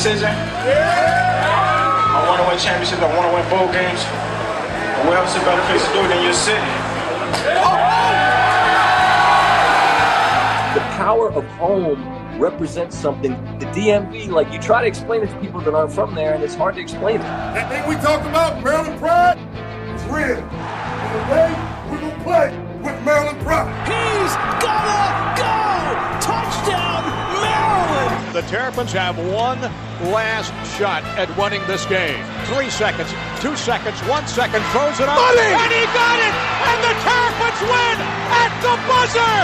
decision. I want to win championships. I want to win bowl games. And where else a better place to do it than your city? The power of home represents something. The DMV, like you try to explain it to people that aren't from there, and it's hard to explain it. That thing we talked about, Maryland pride, is real. And the way we're going to play with Maryland pride. He's gonna go! Touchdown, Maryland! The Terrapins have one last shot at winning this game. Three seconds, two seconds, one second, throws it up. Money! And he got it! And the Terrapins win at the buzzer!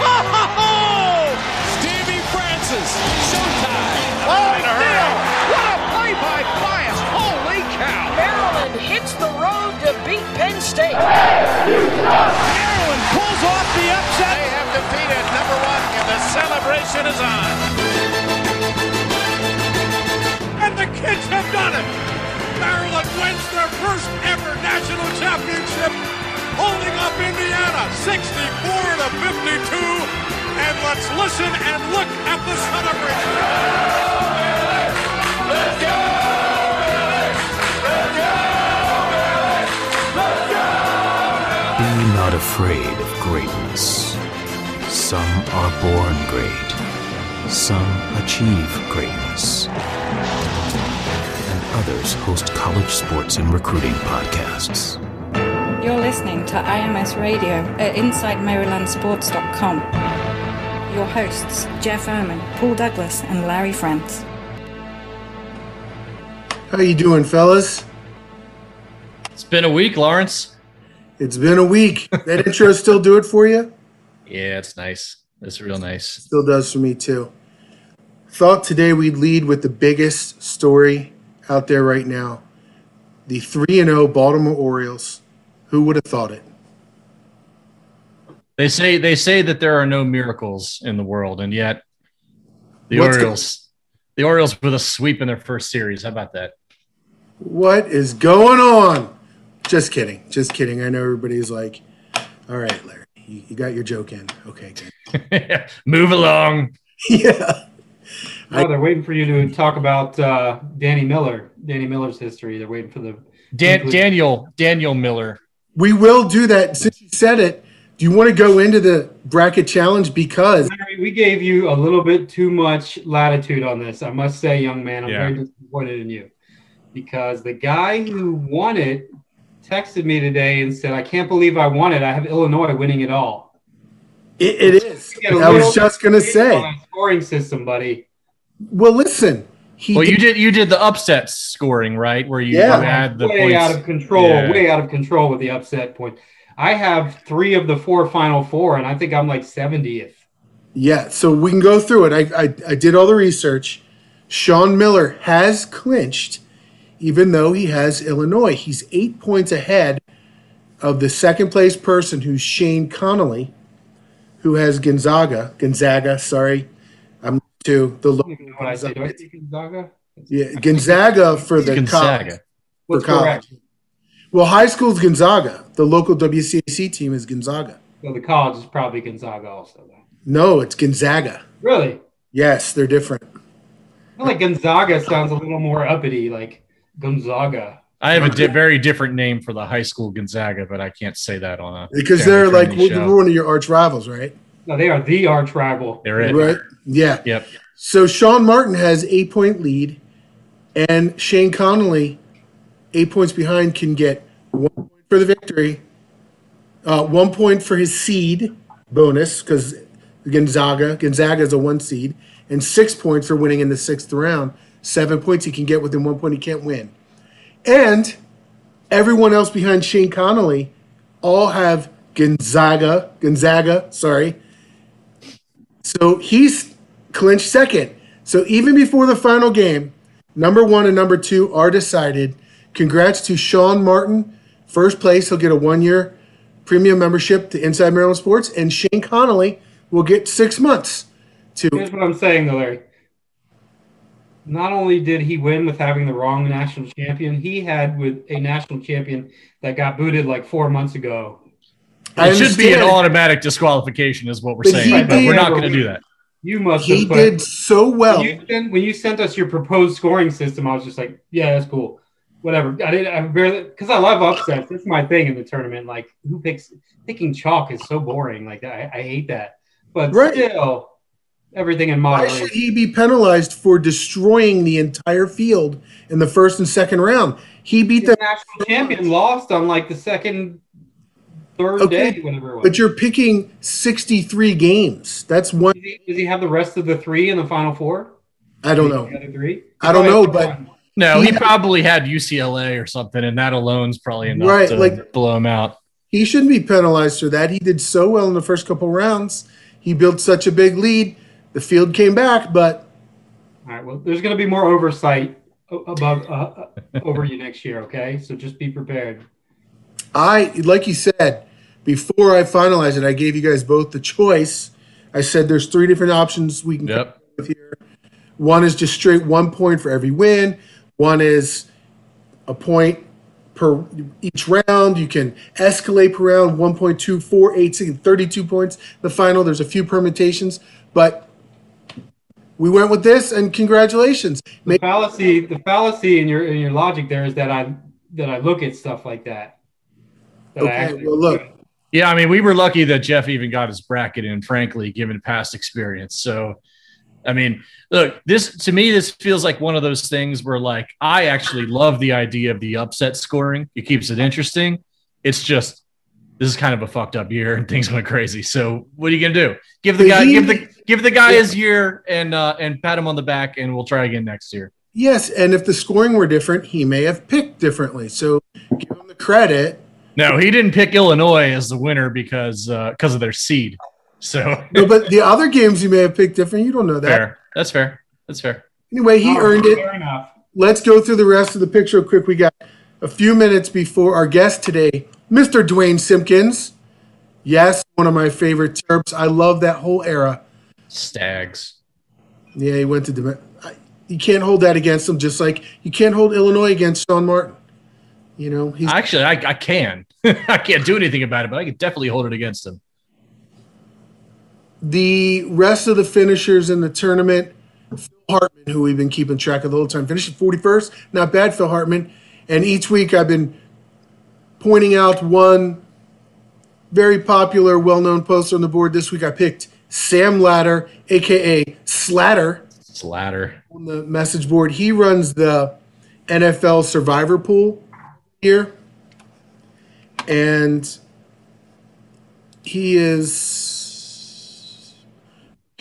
Oh! Stevie Francis, showtime! Oh, Neil! What a play by Bias! Holy cow! Maryland hits the road to beat Penn State. Maryland pulls off the upset! They have defeated number one, and the celebration is on. And the kids have done it. Maryland wins their first ever national championship, holding up Indiana 64 to 52. And let's listen and look at the celebration. Be not afraid of greatness. Some are born great, some achieve greatness, others host college sports and recruiting podcasts. You're listening to IMS Radio at InsideMarylandSports.com. Your hosts, Jeff Erman, Paul Douglas, and Larry France. How you doing, fellas? It's been a week, Lawrence. It's been a week. That intro still do it for you? Yeah, it's nice. It's real nice. Still does for me too. Thought today we'd lead with the biggest story out there right now. The 3 and 0 Baltimore Orioles. Who would have thought it? They say they say that there are no miracles in the world, and yet the What's Orioles, the Orioles with a sweep in their first series. How about that? What is going on? Just kidding. Just kidding. I know everybody's like, all right, Larry, you, you got your joke in. Okay, good. Move along. yeah. No, they're waiting for you to talk about uh, Danny Miller, Danny Miller's history. They're waiting for the Dan, Daniel Daniel Miller. We will do that. Since you said it, do you want to go into the bracket challenge? Because Larry, we gave you a little bit too much latitude on this. I must say, young man, I'm Yeah. very disappointed in you because the guy who won it texted me today and said, "I can't believe I won it. I have Illinois winning it all." It, it is. I was just going to say. scoring system, buddy. Well, listen. He Well, you did- did you did the upset scoring right, where you, Yeah. had the way points. out of control, Yeah. way out of control with the upset point. I have three of the four final four, and I think I'm like 70th. Yeah, so we can go through it. I, I, I did all the research. Sean Miller has clinched, even though he has Illinois. He's eight points ahead of the second place person, who's Shane Connolly, who has Gonzaga. Gonzaga, sorry, I'm to the local. don't know what I say. Do I say Gonzaga? Yeah, Gonzaga for the Gonzaga. college. For What's college. correct? Well, high school's Gonzaga. The local WCAC team is Gonzaga. So the college is probably Gonzaga also. Though. No, it's Gonzaga. Really? Yes, they're different. I feel like Gonzaga sounds a little more uppity, like Gonzaga. I have a di- very different name for the high school Gonzaga, but I can't say that on a Because they're like friendly show. one of your arch rivals, right? No, they are the arch rival. They're it. Right. Yeah. Yep. So Sean Martin has eight point lead, and Shane Connolly, eight points behind, can get one point for the victory, uh, one point for his seed bonus because Gonzaga Gonzaga is a one seed, and six points for winning in the sixth round. Seven points he can get within one point he can't win, and everyone else behind Shane Connolly all have Gonzaga Gonzaga. Sorry. So he's clinched second. So even before the final game, number one and number two are decided. Congrats to Sean Martin. First place, he'll get a one year premium membership to Inside Maryland Sports, and Shane Connolly will get six months to. Here's what I'm saying, though, Larry. Not only did he win with having the wrong national champion, he had with a national champion that got booted like four months ago. I It should be an automatic disqualification, is what we're But saying. he But we're not going to do that. You must He have put, did so well. When you, sent, when you sent us your proposed scoring system, I was just like, yeah, that's cool. Whatever. I didn't. I barely because I love upsets. That's my thing in the tournament. Like, who picks picking chalk is so boring. Like, I, I hate that. But Right. still, everything in Why should he be penalized for destroying the entire field in the first and second round? He beat The them, national champion lost on like the second, third Okay, day, whatever it was. but you're picking 63 games. That's one. Does he, does he have the rest of the three in the final four? I don't know. other three? I don't know, but No, he He- probably had UCLA or something, and that alone's probably enough Right, to like- blow him out. he shouldn't be penalized for that. He did so well in the first couple rounds. He built such a big lead. The field came back, but All right. Well, there's going to be more oversight a- above uh, uh, over you next year. Okay, so just be prepared. I, like you said, before I finalized it, I gave you guys both the choice. I said there's three different options we can come Yep. up with here. One is just straight one point for every win. One is a point per each round. You can escalate per round 1.2, 4, 8, 6, 32 points. The final, there's a few permutations, but we went with this, and congratulations. The fallacy, the fallacy in your in your logic there is that I that I look at stuff like that. that okay, actually- well, look, Yeah, I mean, we were lucky that Jeff even got his bracket in, frankly, given past experience. So, I mean, look, this to me, this feels like one of those things where, like, I actually love the idea of the upset scoring. It keeps it interesting. It's just this is kind of a fucked up year and things went crazy. So, what are you gonna do? Give the guy, he- give the give the guy his year and uh, and pat him on the back, and we'll try again next year. yes, and if the scoring were different, he may have picked differently. So give him the credit. No, he didn't pick Illinois as the winner because because of their seed. So No, but the other games you may have picked different. You don't know that. fair. That's fair. That's fair. Anyway, he Oh, earned it. Enough. Let's go through the rest of the picture real quick. We got a few minutes before our guest today, Mr. Duane Simpkins. Yes, one of my favorite Terps. I love that whole era. Stags. Yeah, he went to I- You can't hold that against him, just like you can't hold Illinois against Sean Martin. You know, he's Actually, I, I can. I can't do anything about it, but I can definitely hold it against him. the rest of the finishers in the tournament. Phil Hartman, who we've been keeping track of the whole time, finished 41st. Not bad, Phil Hartman. And each week I've been pointing out one very popular, well known poster on the board. This week I picked Sam Ladder, aka Slatter, Slatter. on the message board. He runs the NFL Survivor Pool here. And he is.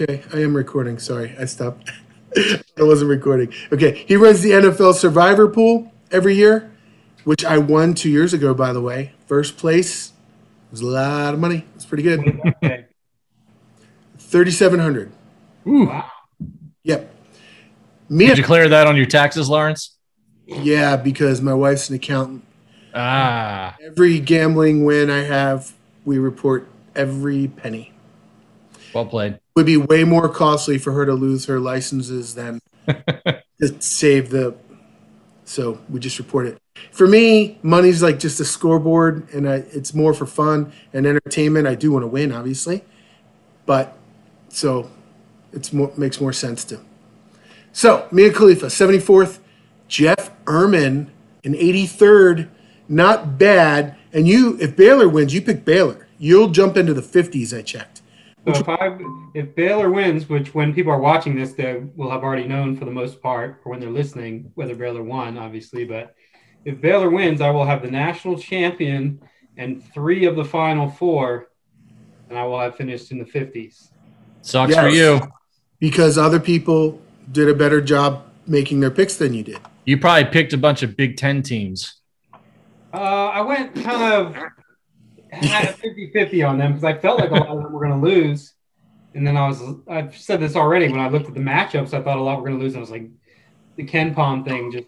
Okay, I am recording. Sorry, I stopped. I wasn't recording. Okay, he runs the NFL Survivor Pool every year, which I won two years ago, by the way. First place it was a lot of money. It's pretty good. Okay. 3,700. Wow. Yep. Me, Did you clear that on your taxes, Lawrence? yeah, because my wife's an accountant. Ah, Every gambling win I have, we report every penny. well played. would be way more costly for her to lose her licenses than to save the. So we just report it. For me, money's like just a scoreboard, and I, it's more for fun and entertainment. I do want to win, obviously, but so it's more makes more sense to. So Mia Khalifa, seventy fourth, Jeff Erman in eighty third, not bad. And you, if Baylor wins, you pick Baylor. You'll jump into the fifties. I checked. So if I if Baylor wins, which when people are watching this, they will have already known for the most part, or when they're listening, whether Baylor won, obviously. But if Baylor wins, I will have the national champion and three of the final four, and I will have finished in the fifties. Sucks Yes. for you. because other people did a better job making their picks than you did. You probably picked a bunch of Big Ten teams. Uh, I went kind of had a 50-50 on them because I felt like a lot of them were going to lose. And then I was, I've said this already, when I looked at the matchups, I thought a lot were going to lose. I was like, the KenPom thing just,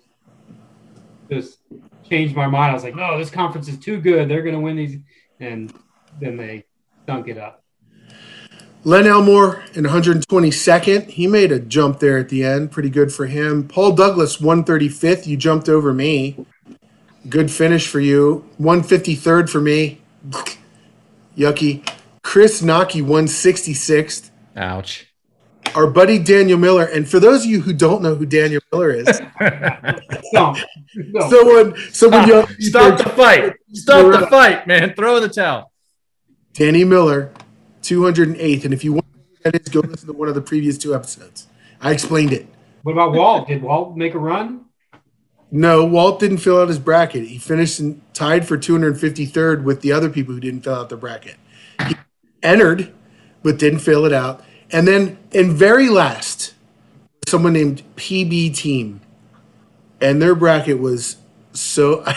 just changed my mind. I was like, no, this conference is too good. They're going to win these. And then they stunk it up. Len Elmore in 122nd. He made a jump there at the end. Pretty good for him. Paul Douglas, 135th. You jumped over me. Good finish for you. 153rd for me. Yucky. Chris Nocky, 166th. Ouch. our buddy Daniel Miller. And for those of you who don't know who Daniel Miller is, No, no. someone, someone Stop, young, stop the fight. Stop the fight, man. Throw in the towel. Danny Miller, 208th. And if you want to know who that is, go listen to one of the previous two episodes. I explained it. What about Walt? Did Walt make a run? No, Walt didn't fill out his bracket. He finished in, tied for 253rd with the other people who didn't fill out the bracket. He entered, but didn't fill it out. And then in very last, someone named PB Team, and their bracket was so. I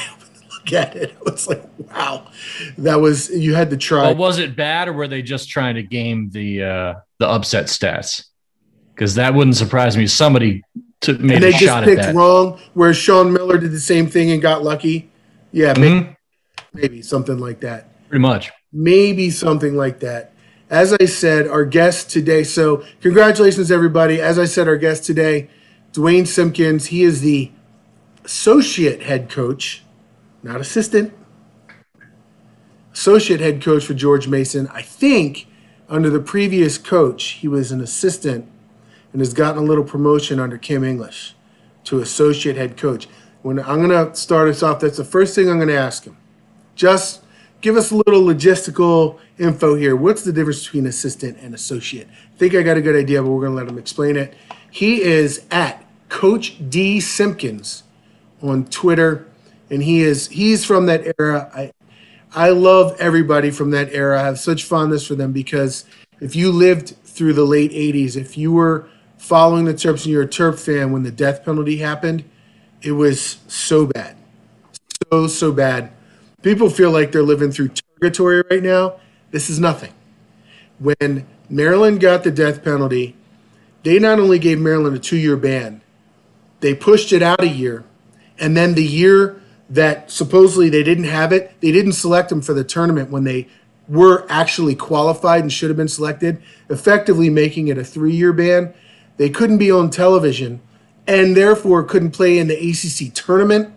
look at it, I was like, wow, that was you had to try. Well, was it bad, or were they just trying to game the uh, the upset stats? Because that wouldn't surprise me. Somebody took made and they just picked wrong. Whereas Sean Miller did the same thing and got lucky. Yeah, maybe, Mhm. maybe something like that. Pretty much. maybe something like that. As I said, our guest today. So, congratulations, everybody. As I said, our guest today, Duane Simpkins. He is the associate head coach, not assistant, associate head coach for George Mason. I think under the previous coach, he was an assistant and has gotten a little promotion under Kim English to associate head coach. When I'm going to start us off, that's the first thing I'm going to ask him. Just give us a little logistical info here. What's the difference between assistant and associate? I think I got a good idea, but we're going to let him explain it. He is at Coach D Simpkins on Twitter, and he is he's from that era. I I love everybody from that era. I have such fondness for them because if you lived through the late '80s, if you were following the Terps and you're a Terp fan when the death penalty happened, it was so bad, so so bad. People feel like they're living through purgatory right now. This is nothing. When Maryland got the death penalty, they not only gave Maryland a two-year ban, they pushed it out a year, and then the year that supposedly they didn't have it, they didn't select them for the tournament when they were actually qualified and should have been selected, effectively making it a three-year ban. They couldn't be on television, and therefore couldn't play in the ACC tournament.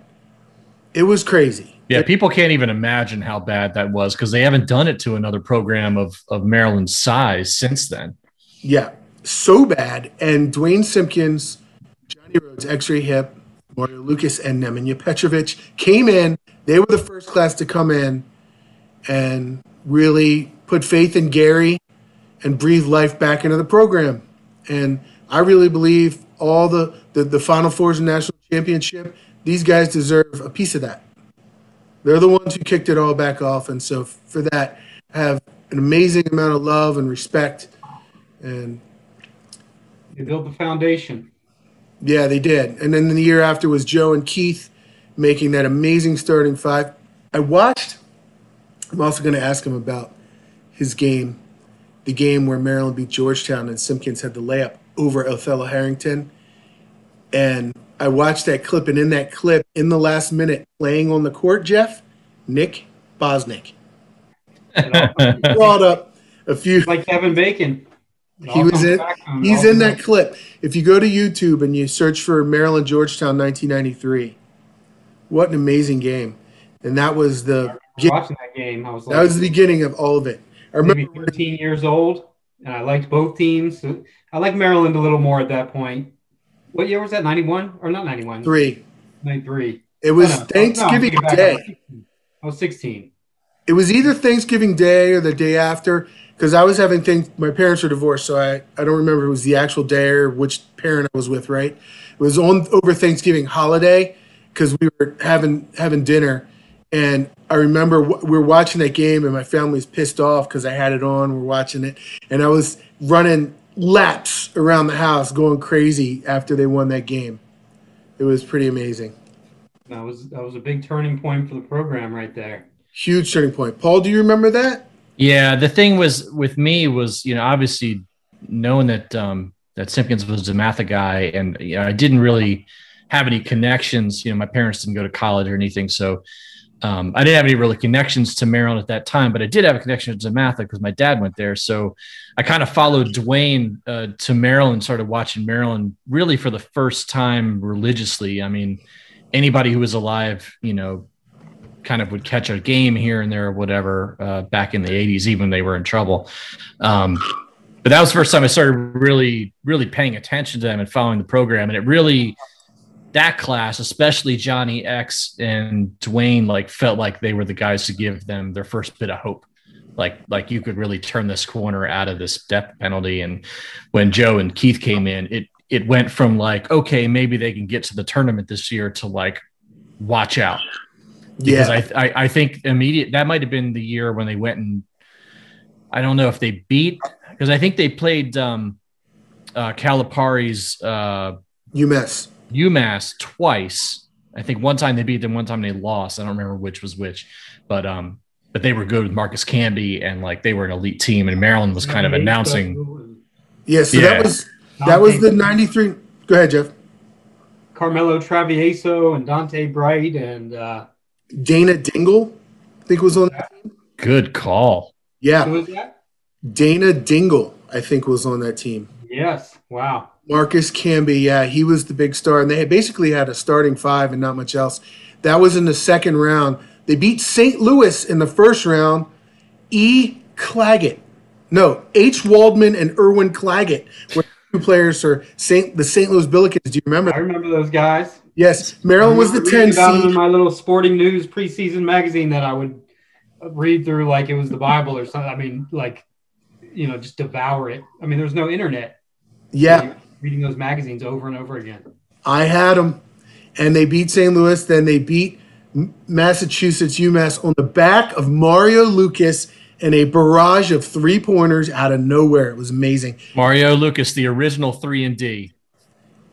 It was crazy. Yeah, people can't even imagine how bad that was because they haven't done it to another program of of Maryland's size since then. Yeah, so bad. And Duane Simpkins, Johnny Rhodes, Exree Hipp, Mario Lucas, and Nemanja Petrovic came in. They were the first class to come in and really put faith in Gary and breathe life back into the program. And I really believe all the, the, the Final Fours and National Championship, these guys deserve a piece of that. They're the ones who kicked it all back off. And so for that, I have an amazing amount of love and respect. And They built the foundation. yeah, they did. And then the year after was Joe and Keith making that amazing starting five. I watched, I'm also going to ask him about his game, the game where Maryland beat Georgetown and Simpkins had the layup over Othella Harrington. And I watched that clip, and in that clip, in the last minute, playing on the court, Jeff, Nick Bosnick brought up a few. Like Kevin Bacon. It He was in. back to him. It He's in that clip. If you go to YouTube and you search for Maryland Georgetown 1993, what an amazing game! And that was the back. watching that game. I was like, that was the beginning of all of it. I remember maybe 13 years old, and I liked both teams. I like Maryland a little more at that point. What year was that? 91 or not 91? three. 93. It was Oh, no. Thanksgiving No, I'm thinking back. I was Day. I was 16. It was either Thanksgiving Day or the day after because I was having things. My parents are divorced, so I, I don't remember if it was the actual day or which parent I was with. Right, it was on over Thanksgiving holiday because we were having having dinner, and I remember w- we were watching that game, and my family was pissed off because I had it on. We're watching it, and I was running laps around the house, going crazy after they won that game. It was pretty amazing. That was that was a big turning point for the program right there. Huge turning point. Paul, do you remember that? Yeah, the thing was with me was you know obviously knowing that um, that Simpkins was a Matha guy, and you know I didn't really have any connections. You know, my parents didn't go to college or anything, so um, I didn't have any really connections to Maryland at that time. But I did have a connection to Matha because my dad went there. So I kind of followed Duane uh, to Maryland, started watching Maryland really for the first time religiously. I mean, anybody who was alive, you know, kind of would catch a game here and there or whatever uh, back in the 80s, even they were in trouble. Um, but that was the first time I started really, really paying attention to them and following the program. And it really, that class, especially Johnny X and Duane, like felt like they were the guys to give them their first bit of hope. Like, like you could really turn this corner out of this death penalty. And when Joe and Keith came in, it it went from like, okay, maybe they can get to the tournament this year to like, watch out. Because Yeah. I, I I think immediate that might have been the year when they went and I don't know if they beat because I think they played um uh Calipari's uh UMass. UMass twice. I think one time they beat them, one time they lost. I don't remember which was which, but um, but they were good with Marcus Camby and like they were an elite team. And Maryland was kind of announcing. Yeah, so Yeah. that was that was the '93. Go ahead, Jeff. Carmelo Travieso and Donta Bright and uh, Dana Dingle, I think was on. that team. Good call. Yeah, who was that? Dana Dingle, I think, was on that team. Yes. Wow. Marcus Camby, yeah, he was the big star, and they had basically had a starting five and not much else. That was in the second round. They beat St. Louis in the first round. E. Claggett, no, H. Waldman and Erwin Claggett were two players for St. the St. Louis Billikens. Do you remember? I remember those guys. Yes, Maryland was the I remember reading ten them in my little sporting news preseason magazine that I would read through like it was the Bible or something. I mean, like you know, just devour it. I mean, there was no internet. Yeah, reading those magazines over and over again. I had them, and they beat St. Louis. Then they beat Massachusetts UMass on the back of Mario Lucas and a barrage of three pointers out of nowhere. It was amazing. Mario Lucas, the original three and D.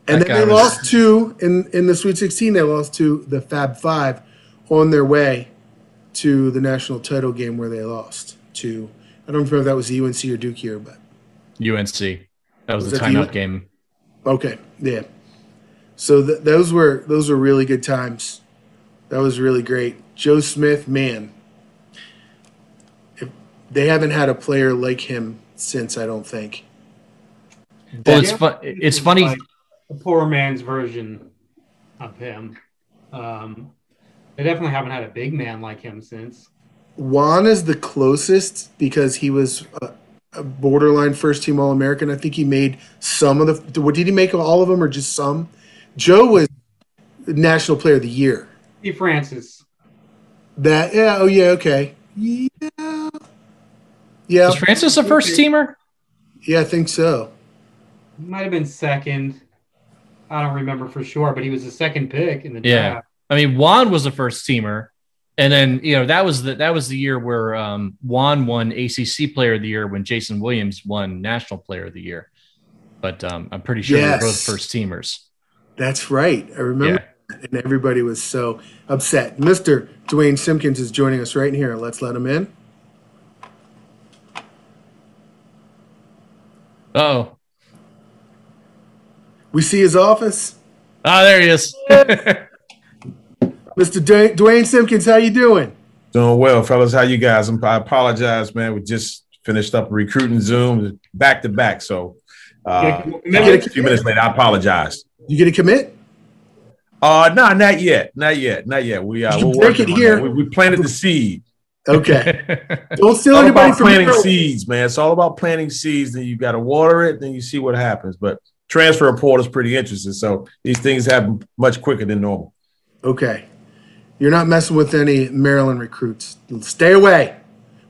And That then they was- lost two in in the Sweet 16. They lost to the Fab Five on their way to the national title game where they lost to. I don't remember if that was UNC or Duke here, but UNC. That was, Was the that the timeout U- game. Okay, yeah. So th- those were those were really good times. That was really great. Joe Smith, man, if they haven't had a player like him since. I don't think. Well, it's Yeah. fun. It's funny. Like a poor man's version of him. Um, they definitely haven't had a big man like him since. Juan is the closest because he was a, a borderline first team All American. I think he made some of the. What did he make of all of them or just some? Joe was National Player of the Year. Steve Francis. That yeah oh yeah okay yeah yeah Was Francis a first teamer? yeah I think so. Might have been second. I don't remember for sure, but he was the second pick in the Yeah. draft. I mean, Juan was a first teamer, and then you know that was the that was the year where um, Juan won ACC Player of the Year when Jason Williams won National Player of the Year. But um, I'm pretty sure Yes. they're both first teamers. That's right. I remember, that, and everybody was so upset. Mister Duane Simpkins is joining us right here. Let's let him in. Oh, We see his office. ah, there he is. Mister Duane, Duane Simpkins, how you doing? Doing well, fellas. How you guys? I'm- I apologize, man. We just finished up recruiting Zoom back to back, so uh, a few minutes later, I apologize. You get a commit? Uh, no, not yet, not yet, not yet. We uh, we're working it here. We, we planted the seed. Okay. Don't steal anybody about from planting seeds, man. It's all about planting seeds. Then you got to water it, then you see what happens. But transfer report is pretty interesting. So these things happen much quicker than normal. Okay. You're not messing with any Maryland recruits. Stay away.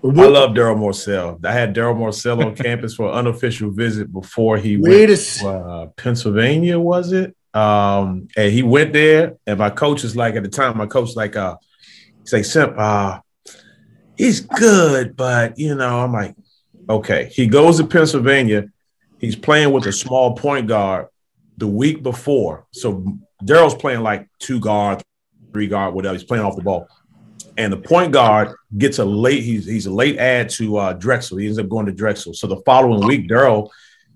I love Darryl Morsell. I had Darryl Morsell on campus for an unofficial visit before he Wait went to uh, Pennsylvania, was it? Um, and he went there, and my coach is like, at the time, my coach like, uh, say, Simp, uh, he's good, but you know, I'm like, okay. He goes to Pennsylvania. He's playing with a small point guard the week before. So Darryl's playing like two guard, three guard, whatever. He's playing off the ball. And the point guard gets a late, he's he's a late add to uh, Drexel. He ends up going to Drexel. So the following week, Darryl,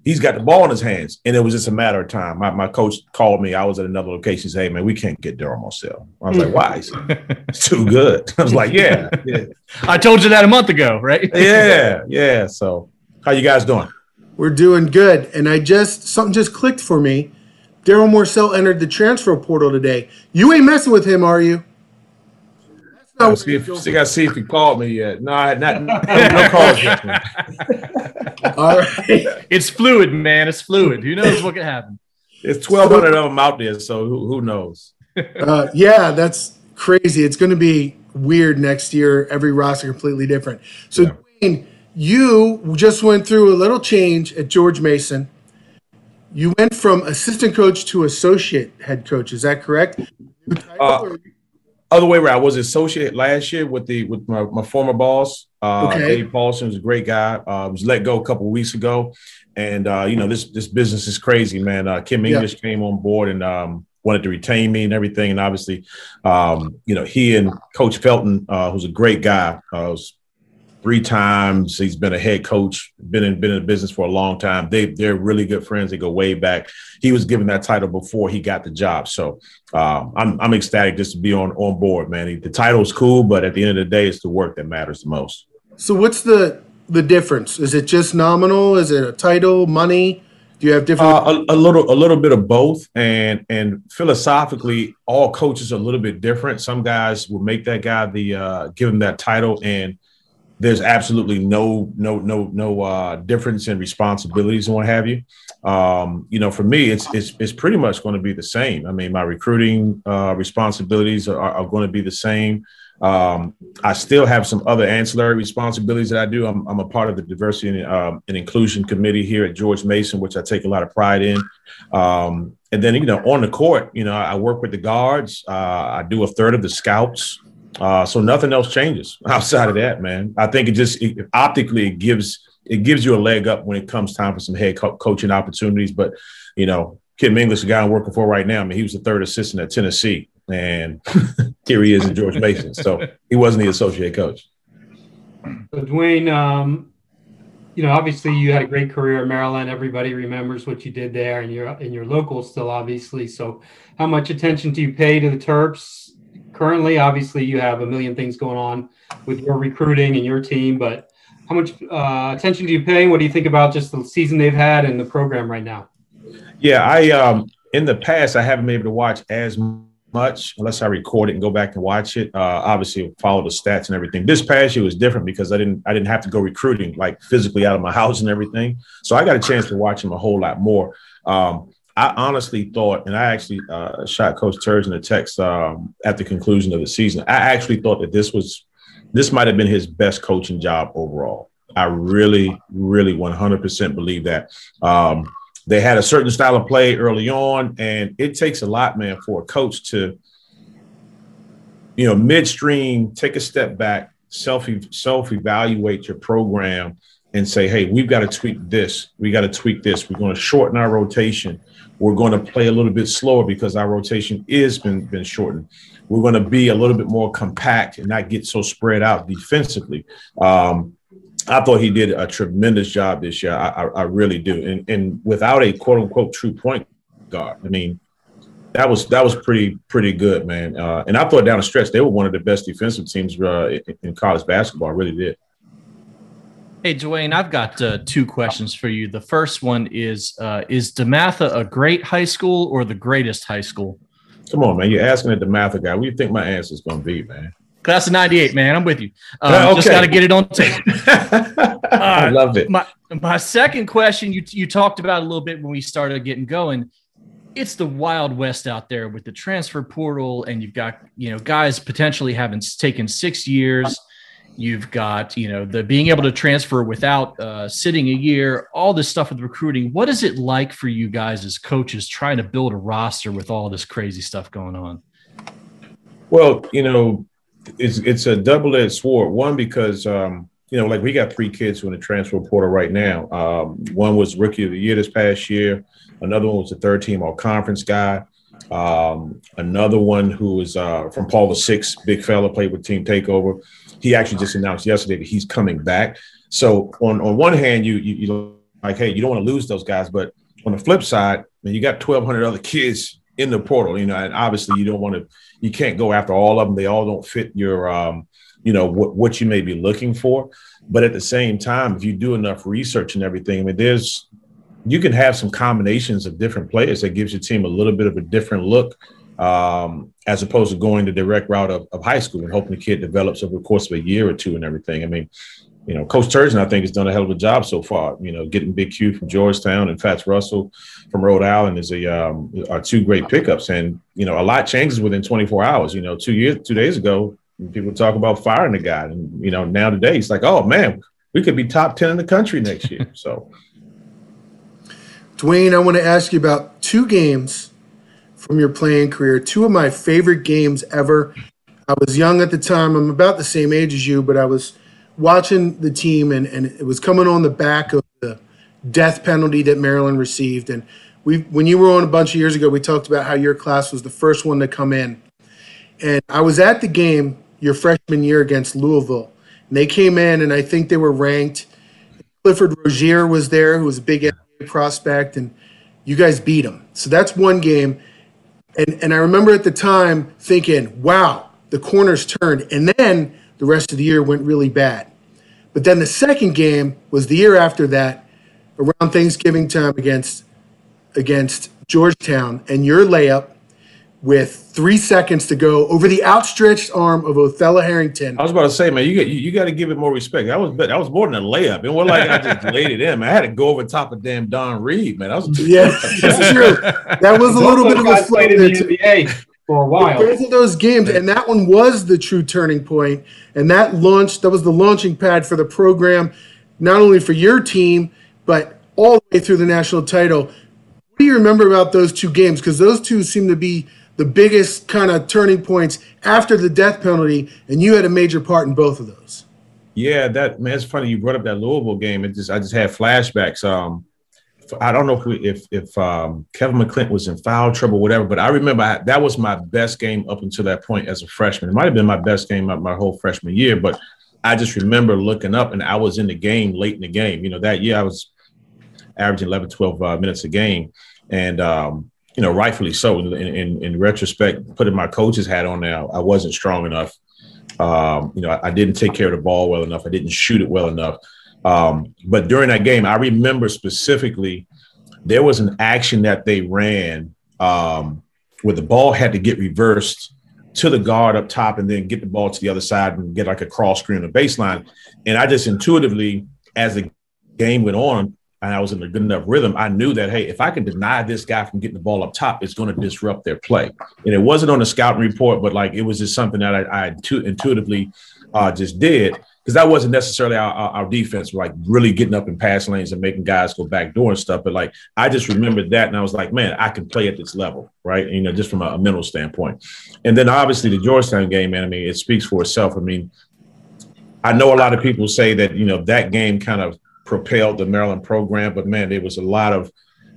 he's got the ball in his hands. And it was just a matter of time. My, my coach called me. I was at another location. He said, Hey man, we can't get Darryl Morsell. I was like, why? Said, it's too good. I was like, Yeah, yeah. I told you that a month ago, right? Yeah, yeah. So how you guys doing? We're doing good. And I just something just clicked for me. Darryl Morsell entered the transfer portal today. You ain't messing with him, are you? I see if, see, I see if he called me yet. No, I- not, no, no calls yet. All right. It's fluid, man. It's fluid. Who knows what could happen? It's twelve hundred of them out there, so who, who knows? Uh, yeah, that's crazy. It's going to be weird next year. Every roster completely different. So, Yeah. Duane, you just went through a little change at George Mason. You went from assistant coach to associate head coach. Is that correct? Uh, Other way around, I was associate last year with the with my, my former boss. Uh, Okay. Dave Paulsen was a great guy. Uh, was let go a couple of weeks ago, and uh, you know this this business is crazy, man. Uh, Kim Yeah. English came on board and um, wanted to retain me and everything, and obviously, um, you know, he and Coach Felton, uh, who's a great guy, uh, was three times. He's been a head coach, been in been in the business for a long time. They they're really good friends. They go way back. He was given that title before he got the job. So um, I'm I'm ecstatic just to be on on board, man. The title's cool, but at the end of the day, it's the work that matters the most. so, what's the the difference? Is it just nominal? Is it a title, money? Do you have different? Uh, a, a little, a little bit of both, and and philosophically, all coaches are a little bit different. Some guys will make that guy the uh, give him that title, and there's absolutely no no no no uh, difference in responsibilities and what have you. Um, you know, for me, it's it's it's pretty much going to be the same. I mean, my recruiting uh, responsibilities are, are going to be the same. Um, I still have some other ancillary responsibilities that I do. I'm, I'm a part of the diversity and, um, and inclusion committee here at George Mason, which I take a lot of pride in. Um, and then, you know, on the court, you know, I work with the guards. Uh, I do a third of the scouts. Uh, so nothing else changes outside of that, man. I think it just it, optically it gives it gives you a leg up when it comes time for some head co- coaching opportunities. But you know, Kim English, the guy I'm working for right now, I mean, he was the third assistant at Tennessee, and here he is at George Mason. So he wasn't the associate coach. So Duane, um, you know, obviously you had a great career at Maryland. Everybody remembers what you did there, and you're in your local still, obviously. So, how much attention do you pay to the Terps currently? Obviously, you have a million things going on with your recruiting and your team, but how much uh, attention do you pay? What do you think about just the season they've had and the program right now? Yeah, I um in the past I haven't been able to watch as much unless I record it and go back and watch it. Uh, obviously, follow the stats and everything. This past year was different because I didn't I didn't have to go recruiting like physically out of my house and everything. So I got a chance to watch him a whole lot more. Um, I honestly thought, and I actually uh, shot Coach Turgeon a text um, at the conclusion of the season. I actually thought that this was this might have been his best coaching job overall. I really, really 100% believe that. Um, they had a certain style of play early on, and it takes a lot, man, for a coach to, you know, midstream take a step back, self self evaluate your program, and say, hey, we've got to tweak this, we got to tweak this. We're going to shorten our rotation. We're going to play a little bit slower because our rotation is been been shortened. We're going to be a little bit more compact and not get so spread out defensively. Um, I thought he did a tremendous job this year. I, I, I really do. And, and without a quote unquote true point guard, I mean, that was that was pretty pretty good, man. Uh, and I thought down the stretch they were one of the best defensive teams uh, in, in college basketball. I really did. Hey, Duane, I've got uh, two questions for you. The first one is uh, Is DeMatha a great high school or the greatest high school? Come on, man. You're asking a DeMatha guy. What do you think my answer is going to be, man? Class of 98, man. I'm with you. Um, Yeah, Just got to get it on tape. I love it. My, my second question you, you talked about a little bit when we started getting going. It's the wild west out there with the transfer portal, and you've got you know guys potentially having taken six years. You've got you know the being able to transfer without uh, sitting a year. All this stuff with recruiting. What is it like for you guys as coaches trying to build a roster with all this crazy stuff going on? Well, you know, it's it's a double edged sword. One because um, you know, like we got three kids who are in the transfer portal right now. Um, one was rookie of the year this past year. Another one was the third team all conference guy. Um, another one who was uh, from Paul the Six, big fella, played with Team Takeover. He actually just announced yesterday that he's coming back. So on on one hand, you you, you like, hey, you don't want to lose those guys, but on the flip side, man, you got twelve hundred other kids in the portal, you know, and obviously you don't want to, you can't go after all of them. They all don't fit your, um, you know, what what you may be looking for. But at the same time, if you do enough research and everything, I mean, there's you can have some combinations of different players that gives your team a little bit of a different look um, as opposed to going the direct route of, of high school and hoping the kid develops over the course of a year or two and everything. I mean, you know, Coach Turgeon, I think, has done a hell of a job so far. You know, getting Big Q from Georgetown and Fats Russell from Rhode Island is a um, are two great pickups, and you know, a lot changes within 24 hours. You know, two years, two days ago, people talk about firing the guy, and you know, now today it's like, oh man, we could be top 10 in the country next year. So, Duane, I want to ask you about two games from your playing career. Two of my favorite games ever. I was young at the time. I'm about the same age as you, but I was watching the team, and, and it was coming on the back of the death penalty that Maryland received. And we, when you were on a bunch of years ago, we talked about how your class was the first one to come in. And I was at the game your freshman year against Louisville. And they came in, and I think they were ranked. Clifford Rozier was there, who was a big prospect, and you guys beat them. So that's one game. And, and I remember at the time thinking, wow, the corners turned. And then the rest of the year went really bad. But then the second game was the year after that, around Thanksgiving time against against Georgetown, and your layup with three seconds to go over the outstretched arm of Othella Harrington. I was about to say, man, you got you, you got to give it more respect. That was that was more than a layup. It wasn't like I just laid it in. Man. I had to go over top of damn Don Reed, man. That was yeah, that's true. That was a little bit of a flow there too. For a while, both of those games, and that one was the true turning point, and that launched. That was the launching pad for the program, not only for your team, but all the way through the national title. What do you remember about those two games? Because those two seem to be the biggest kind of turning points after the death penalty, and you had a major part in both of those. Yeah, that man, it's funny you brought up that Louisville game. It just I just had flashbacks. Um, I don't know if we, if if um, Kevin McClint was in foul trouble, whatever, but I remember I, that was my best game up until that point as a freshman. It might have been my best game my, whole freshman year, but I just remember looking up and I was in the game late in the game. You know, that year I was averaging 11, 12 uh, minutes a game, and um, you know, rightfully so. In, in, in, retrospect, putting my coach's hat on now, I wasn't strong enough. Um, you know, I, I, didn't take care of the ball well enough. I didn't shoot it well enough. Um, but during that game, I remember specifically there was an action that they ran um, where the ball had to get reversed to the guard up top and then get the ball to the other side and get like a cross screen the baseline. And I just intuitively, as the game went on, and I was in a good enough rhythm, I knew that, hey, if I can deny this guy from getting the ball up top, it's going to disrupt their play. And it wasn't on the scouting report, but like it was just something that I, I intuitively uh, just did because that wasn't necessarily our, our, our, defense, like really getting up in pass lanes and making guys go back door and stuff. But like I just remembered that, and I was like, man, I can play at this level, right? You know, just from a, a mental standpoint. And then obviously the Georgetown game, man. I mean, it speaks for itself. I mean, I know a lot of people say that you know that game kind of propelled the Maryland program. But man, there was a lot of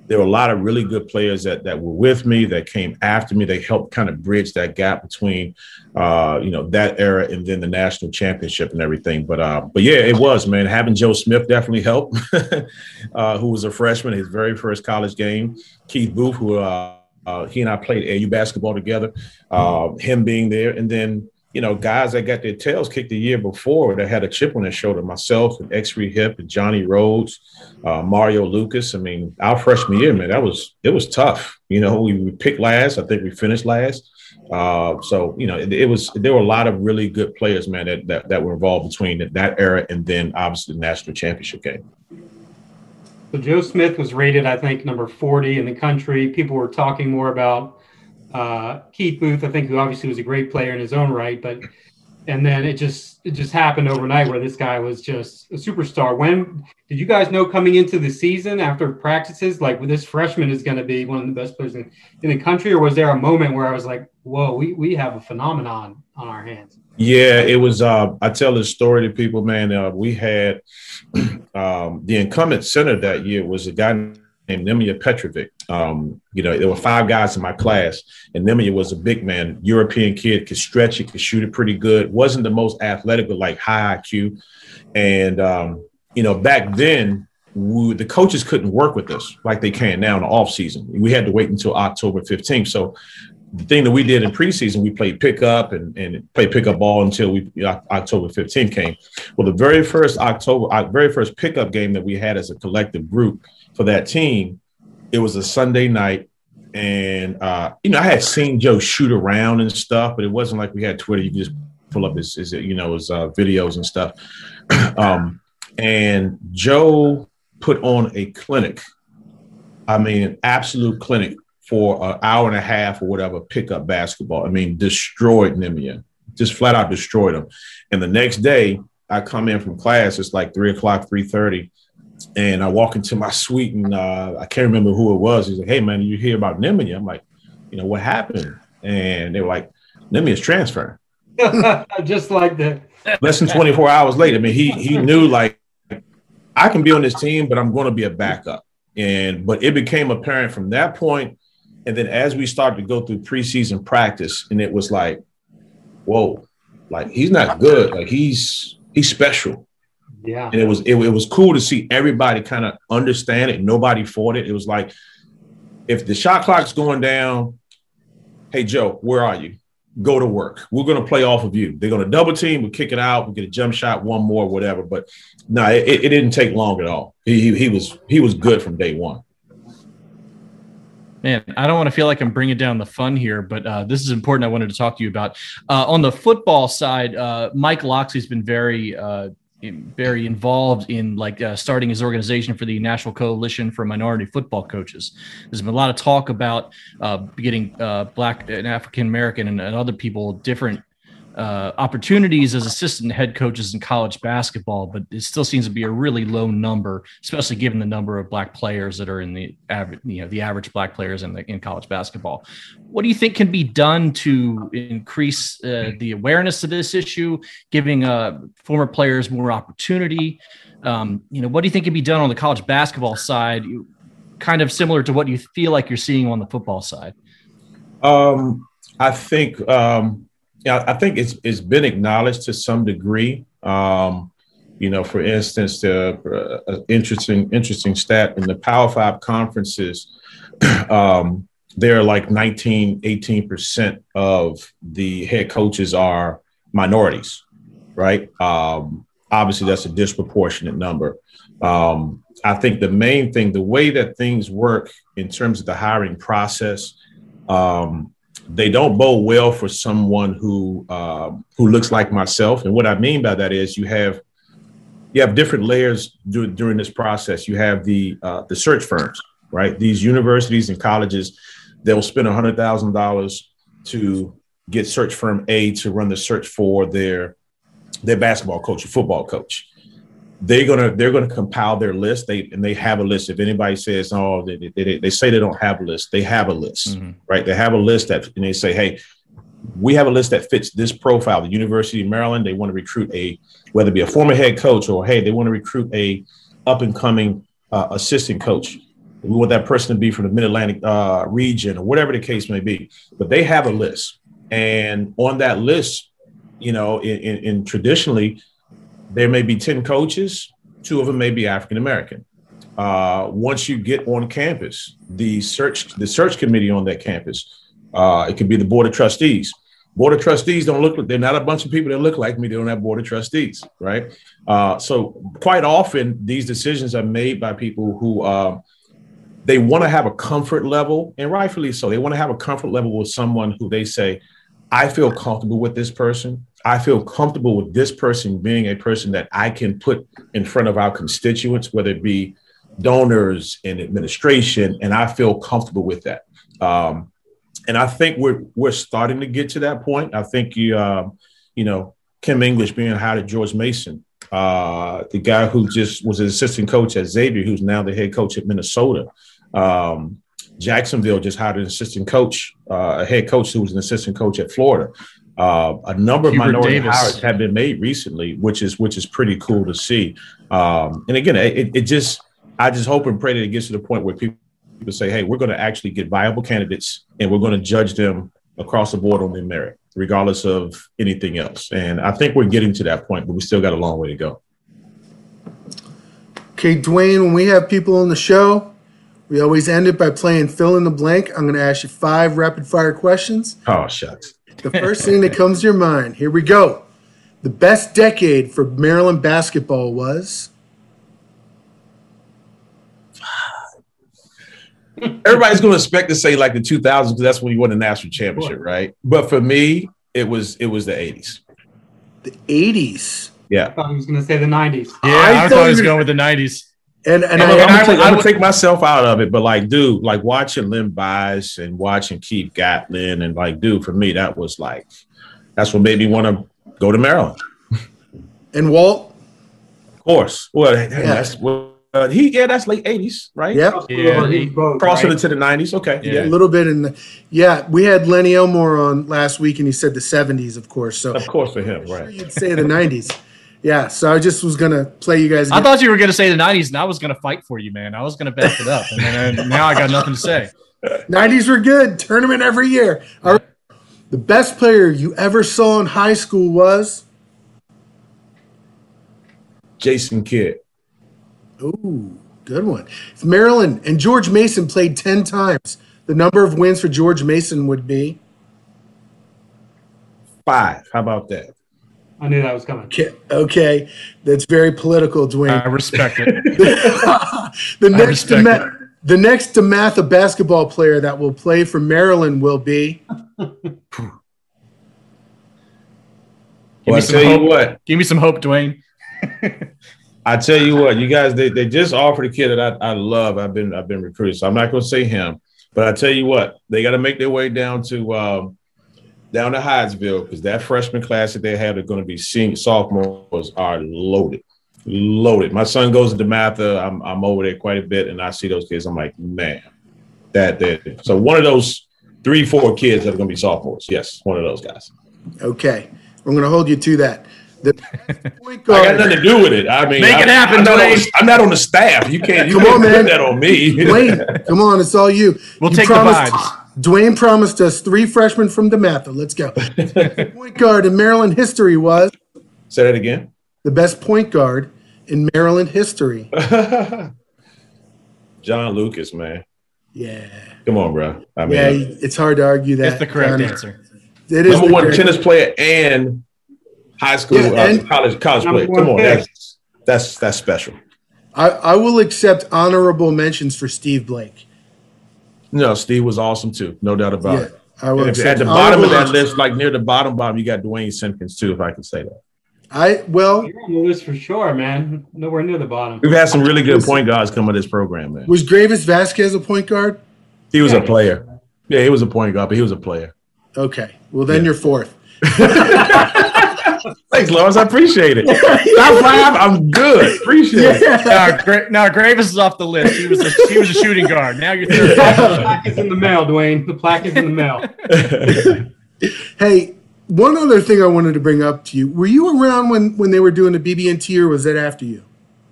there were a lot of really good players that that were with me that came after me. They helped kind of bridge that gap between uh, you know that era and then the national championship and everything. But uh, but yeah, it was man. Having Joe Smith definitely helped, uh, who was a freshman, his very first college game. Keith Booth, who uh, uh, he and I played AU basketball together. Uh, him being there, and then you know, guys that got their tails kicked the year before that had a chip on their shoulder, myself and Exree Hipp and Johnny Rhodes, uh, Mario Lucas. I mean, our freshman year, man, that was it was tough. You know, we, we picked last. I think we finished last. Uh, so you know, it, it, was there were a lot of really good players, man, that that, that were involved between that, that era and then obviously the national championship game. So Joe Smith was rated, I think, number 40 in the country. People were talking more about uh, Keith Booth, I think, who obviously was a great player in his own right, but and then it just it just happened overnight where this guy was just a superstar. When did you guys know coming into the season after practices like well, this freshman is going to be one of the best players in, in the country, or was there a moment where I was like, "Whoa, we we have a phenomenon on our hands"? Yeah, it was. Uh, I tell this story to people, man. Uh, we had um, the incumbent center that year was a guy named Nemanja Petrovic. Um, you know, there were five guys in my class, and Nemanja was a big man, European kid, could stretch it, could shoot it pretty good. wasn't the most athletic, but like high IQ. And um, you know, back then, we, the coaches couldn't work with us like they can now in the off season. We had to wait until October 15th. So the thing that we did in preseason, we played pickup and, and played pickup ball until we October 15th came. Well, the very first October, our very first pickup game that we had as a collective group for that team, it was a Sunday night. And, uh, you know, I had seen Joe shoot around and stuff, but it wasn't like we had Twitter. You just pull up his, his you know, his uh, videos and stuff. um, and Joe put on a clinic. I mean, an absolute clinic for an hour and a half or whatever pickup basketball. I mean, destroyed Nemia, just flat out destroyed him. And the next day, I come in from class. It's like three o'clock, three thirty, and I walk into my suite, and uh, I can't remember who it was. He's like, "Hey, man, you hear about Nemia?" I'm like, "You know what happened?" And they were like, "Nemia's transferring." Just like that. Less than 24 hours later, I mean, he he knew like I can be on this team, but I'm going to be a backup. And but it became apparent from that point, and then as we started to go through preseason practice, and it was like, whoa, like he's not good, like he's he's special. Yeah. And it was it, it was cool to see everybody kind of understand it. Nobody fought it. It was like if the shot clock's going down, hey Joe, where are you? Go to work. We're going to play off of you. They're going to double team. We kick it out. We get a jump shot, one more, whatever. But no, it, it didn't take long at all. He, he, he was he was good from day one. Man, I don't want to feel like I'm bringing down the fun here, but uh, this is important. I wanted to talk to you about uh, on the football side. Uh, Mike Locksley's been very, uh, very involved in like uh, starting his organization for the National Coalition for Minority Football Coaches. There's been a lot of talk about uh, getting Black and African American and, and other people different uh, opportunities as assistant head coaches in college basketball, but it still seems to be a really low number, especially given the number of black players that are in the average, you know, the average black players in the, in college basketball. What do you think can be done to increase uh, the awareness of this issue, giving uh, former players more opportunity? Um, you know, what do you think can be done on the college basketball side, kind of similar to what you feel like you're seeing on the football side? Um, I think. Um, yeah, I think it's it's been acknowledged to some degree. Um, you know, for instance, the uh, interesting interesting stat in the Power Five conferences, um, they're like 19, 18 percent of the head coaches are minorities, right? Um, obviously, that's a disproportionate number. Um, I think the main thing, the way that things work in terms of the hiring process, um, they don't bode well for someone who um, who looks like myself. And what I mean by that is you have you have different layers do, during this process. You have the uh, the search firms, right? These universities and colleges, they'll spend hundred thousand dollars to get search firm A to run the search for their their basketball coach or football coach they're gonna they're gonna compile their list. They and they have a list. If anybody says, "Oh, they, they, they say they don't have a list," they have a list, mm-hmm. right? They have a list that, and they say, "Hey, we have a list that fits this profile." The University of Maryland, they want to recruit a whether it be a former head coach or hey, they want to recruit a up and coming uh, assistant coach. We want that person to be from the Mid Atlantic uh, region or whatever the case may be. But they have a list, and on that list, you know, in, in, in traditionally there may be 10 coaches, two of them may be African American. Uh, once you get on campus, the search the search committee on that campus, uh, it could be the board of trustees. Board of trustees don't look like they're not a bunch of people that look like me. They don't have board of trustees, right? Uh, so quite often these decisions are made by people who uh, they want to have a comfort level, and rightfully so. They want to have a comfort level with someone who they say, I feel comfortable with this person. I feel comfortable with this person being a person that I can put in front of our constituents, whether it be donors and administration, and I feel comfortable with that. Um, and I think we're we're starting to get to that point. I think you uh, you know Kim English being hired at George Mason, uh, the guy who just was an assistant coach at Xavier, who's now the head coach at Minnesota. Um, Jacksonville just hired an assistant coach, uh, a head coach who was an assistant coach at Florida. Uh, a number of Hubert minority Davis. hires have been made recently, which is which is pretty cool to see. Um, and again, it, it just I just hope and pray that it gets to the point where people, people say, "Hey, we're going to actually get viable candidates, and we're going to judge them across the board on their merit, regardless of anything else." And I think we're getting to that point, but we still got a long way to go. Okay, Duane, when we have people on the show, we always end it by playing fill in the blank. I'm going to ask you five rapid fire questions. Oh, shucks. The first thing that comes to your mind. Here we go. The best decade for Maryland basketball was. Everybody's going to expect to say like the 2000s because that's when you won the national championship, right? But for me, it was it was the 80s. The 80s. Yeah. I thought he was going to say the 90s. Yeah, I I, thought thought he was going with the '90s. And and I'm, I, gonna, I take, would- I would- take myself out of it, but like, dude, like watching Len Bias and watching Keith Gatlin and like, dude, for me, that was like, that's what made me want to go to Maryland. and Walt. Of course. Well, hey, that's well, uh, he, yeah, that's late '80s, right? Yep. Yeah, He both, Crossing right? into the '90s. Okay. Yeah. Yeah. A little bit in the yeah. We had Lenny Elmore on last week, and he said the '70s, of course. So Of course, for him, right? you'd say the '90s. Yeah. So I just was gonna play you guys. I thought you were going to say the '90s, and I was going to fight for you, man. I was going to back it up, and then uh, now I got nothing to say. 90s were good. Tournament every year. All right. The best player you ever saw in high school was Jason Kidd. ooh, good one. If Maryland and George Mason played 10 times, the number of wins for George Mason would be Five. How about that? I knew that was coming. okay. okay that's very political, Duane. I respect it. the next respect Dema- the next DeMatha basketball player that will play for Maryland will be Well, me some tell you hope. what. Give me some hope, Duane. I tell you what, you guys, they, they just offered a kid that I, I love. I've been I've been recruited, so I'm not going to say him. But I tell you what, they got to make their way down to um, down to Hyattsville because that freshman class that they have are going to be senior sophomores are loaded, loaded. My son goes to DeMatha. Uh, I'm I'm over there quite a bit, and I see those kids. I'm like, man, that that. So one of those three four kids that are going to be sophomores. Yes, one of those guys. okay. I'm going to hold you to that. The point I got nothing to do with it. I mean, Make it happen, I'm not, on, I'm not on the staff. You can't. You Come can't on, put man. that on me. Duane, come on, it's all you. We'll You take the promised- vibes. Duane promised us three freshmen from DeMatha. Let's go. point guard in Maryland history was Say that again. the best point guard in Maryland history. John Lucas, man. Yeah. Come on, bro. I mean, Yeah, it's hard to argue that. That's the correct Johnny. answer. It is number one correct- tennis player and high school, Yeah, uh, college, college player. Come on, that's that's that's special. I, I will accept honorable mentions for Steve Blake. No, Steve was awesome too, no doubt about Yeah, it. I will And if at the bottom of that list, like near the bottom bottom, you got Duane Simpkins too, if I can say that. I well You're on the list for sure, man. Nowhere near the bottom. We've had some really good point guards come to this program, man. was Greivis Vasquez a point guard? He was a player. Yeah, he was a point guard, but he was a player. Okay, well then Yeah. you're fourth. Thanks, Lawrence. I appreciate it. Stop laughing. I'm good. Appreciate it. Now, Gra- now Greivis is off the list. He was a, he was a shooting guard. Now you're third. The plaque is in the mail, Duane. The plaque is in the mail. Hey, one other thing I wanted to bring up to you: Were you around when when they were doing the BB&T, or was that after you?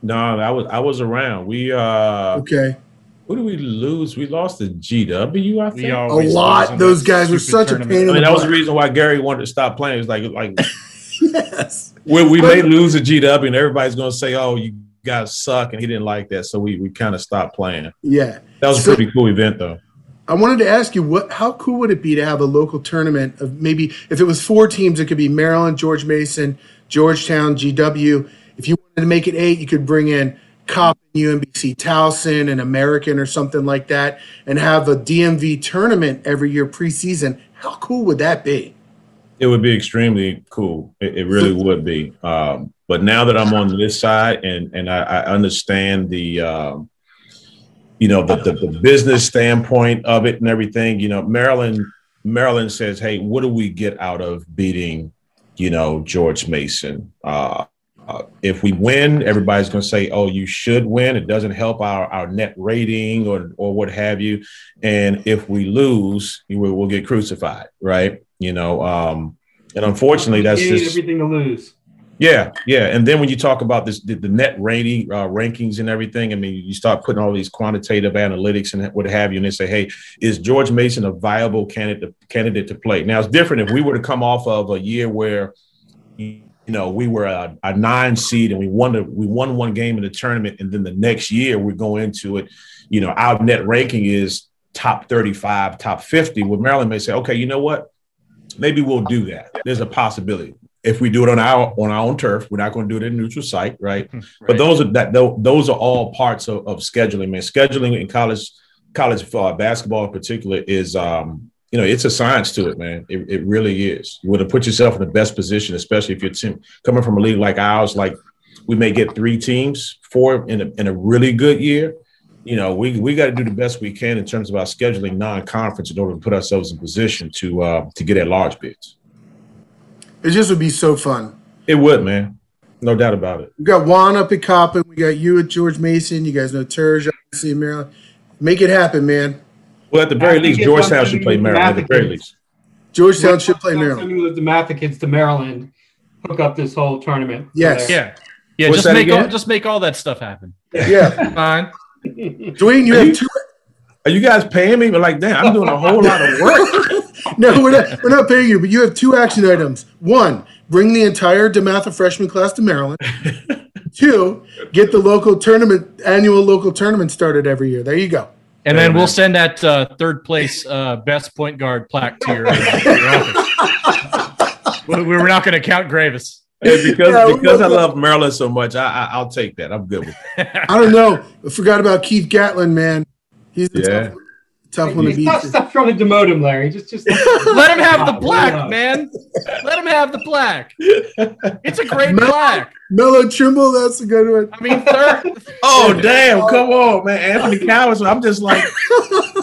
No, I was I was around. We uh Okay, who did we lose? We lost to GW, I think. We a lot. Those guys were stupid such a tournament. pain I in mean, the that was the reason why Gary wanted to stop playing. It was like like Yes. we, we may lose to GW and everybody's gonna say, Oh, you guys suck, and he didn't like that. So we we kind of stopped playing. Yeah. That was a pretty cool event though. I wanted to ask you what how cool would it be to have a local tournament of maybe if it was four teams, it could be Maryland, George Mason, Georgetown, GW. If you wanted to make it eight, you could bring in Cop, UMBC, Towson, and American or something like that, and have a DMV tournament every year preseason. How cool would that be? It would be extremely cool. It, it really would be. Um, but now that I'm on this side and and I, I understand the um, you know the, the the business standpoint of it and everything, you know, Maryland Maryland says, hey, what do we get out of beating, you know, George Mason? Uh, uh, if we win, everybody's going to say, "Oh, you should win." It doesn't help our, our net rating or or what have you. And if we lose, we'll get crucified, right? You know, um, and unfortunately, that's just everything to lose. yeah, yeah. And then when you talk about this, the, the net rating uh, rankings and everything, I mean, you start putting all these quantitative analytics and what have you, and they say, "Hey, is George Mason a viable candidate candidate to play?" Now, it's different if we were to come off of a year where, you know, we were a, a nine seed and we won the, we won one game in the tournament, and then the next year we go into it, you know, our net ranking is top thirty-five, top fifty. Well, Maryland may say, "Okay, you know what? Maybe we'll do that." There's a possibility if we do it on our on our own turf, we're not going to do it in a neutral site, right? But those are that tho- those are all parts of, of scheduling. Man, scheduling in college college uh, basketball in particular is um, you know, it's a science to it, man. It, it really is. You want to put yourself in the best position, especially if you're team, coming from a league like ours. Like we may get three teams, four in a, in a really good year. You know, we we got to do the best we can in terms of our scheduling non-conference in order to put ourselves in position to uh, to get at large bids. It just would be so fun. It would, man. No doubt about it. We got Juan up at Coppin. We got you at George Mason. You guys know Turge, obviously, in Maryland. Make it happen, man. Well, at the very I least, it's Georgetown should play Maryland. At the very Mathis. least. Georgetown should play Maryland. Sending the Matha kids to Maryland, hook up this whole tournament. Yes. Yeah. Yeah, What's just make all, just make all that stuff happen. Yeah. Fine. Duane, you Are have you- two. Are you guys paying me? But like, damn, I'm doing a whole lot of work. No, we're not, we're not paying you, but you have two action items. One, bring the entire DeMatha freshman class to Maryland. Two, get the local tournament, annual local tournament started every year. There you go. And then we'll send that uh, third place uh, best point guard plaque to your, uh, your office. We- We're not going to count Greivis. Hey, because Yeah, we because I love- love Maryland so much, I, I I'll take that. I'm good with it. I don't know. I forgot about Keith Gatlin, man. He's the Yeah. tough, tough one to beat. Stop, stop trying to demote him, Larry. Just, just Let him have the Wow, plaque, man. Let him have the plaque. It's a great Mel- plaque. Melo Trimble, that's a good one. I mean, third. Oh damn! Come on, man, Anthony Cowan. I'm just like,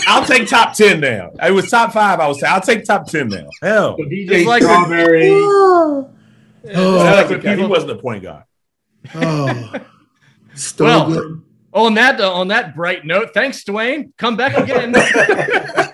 I'll take top ten now. It was top five. I was saying, I'll take top ten now. Hell, So DJ like- Strawberry. Oh, That's oh, okay. he wasn't a point guard. oh. Well, on that uh, on that bright note, thanks, Duane. Come back again.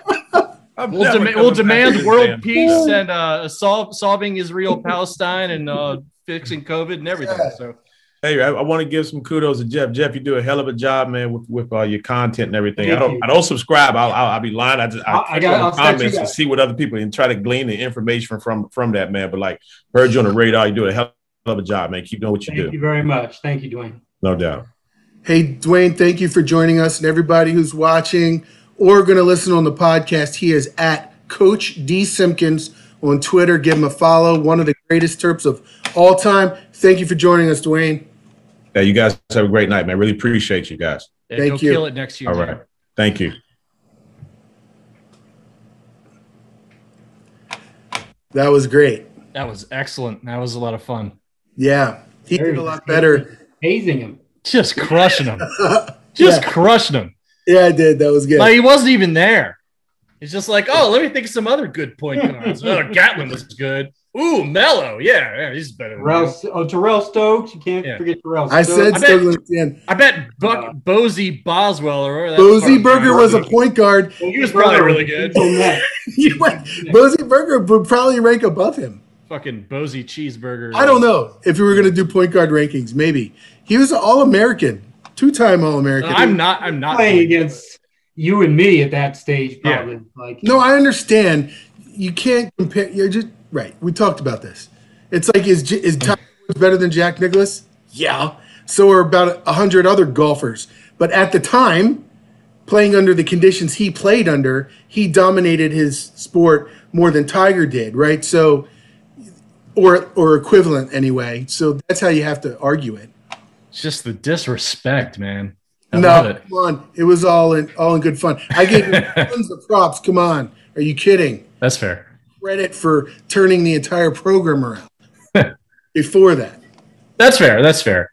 We'll, dem- we'll demand world damn- peace and uh, solve, solving Israel Palestine and uh, fixing COVID and everything. So Hey, I, I want to give some kudos to Jeff. Jeff, you do a hell of a job, man, with with uh, your content and everything. I don't you. I don't subscribe. I'll, I'll, I'll be lying. I just I, I- I got- I'll click on the comments and see what other people and try to glean the information from from that man. But like heard you on the radar, you do a hell of a job, man. Keep doing what you Thank do. Thank you very much. Thank you, Duane. No doubt. Hey, Duane, thank you for joining us. And everybody who's watching or going to listen on the podcast, he is at Coach D. Simpkins on Twitter. Give him a follow. One of the greatest Terps of all time. Thank you for joining us, Duane. Yeah, you guys have a great night, man. Really appreciate you guys. yeah, Thank go you. kill it next year. All man. right. Thank you. That was great. That was excellent. That was a lot of fun. Yeah, he did a lot better. Hazing him. Just crushing him. Just Yeah. crushing him. Yeah, I did. That was good. Like he wasn't even there. It's just like, oh, let me think of some other good point guards. oh, Gatlin was good. Ooh, Melo. Yeah, yeah, he's better than Terrell, oh, Terrell Stokes. You can't Yeah. forget Terrell I Stokes. said I bet- Stokely Dan. I bet Buck uh, Bozy Boswell or whatever Bosey Berger was a point guard. He was probably really good. You went- Bosey Berger would probably rank above him. Fucking Bozy cheeseburger. I don't know if we were going to do point guard rankings. Maybe he was an All American, two time All American. Uh, I'm not. I'm not playing against you and me at that stage, Yeah. probably. Like No, I understand. You can't compare. You're just right. We talked about this. It's like is is Tiger Woods better than Jack Nicklaus? Yeah. So are about a hundred other golfers. But at the time, playing under the conditions he played under, he dominated his sport more than Tiger did. Right. So, or or equivalent anyway. So that's how you have to argue it. It's just the disrespect, man. I love no, it. come on. It was all in all in good fun. I gave tons of props. Come on. Are you kidding? That's fair. Credit for turning the entire program around before that. That's fair. That's fair.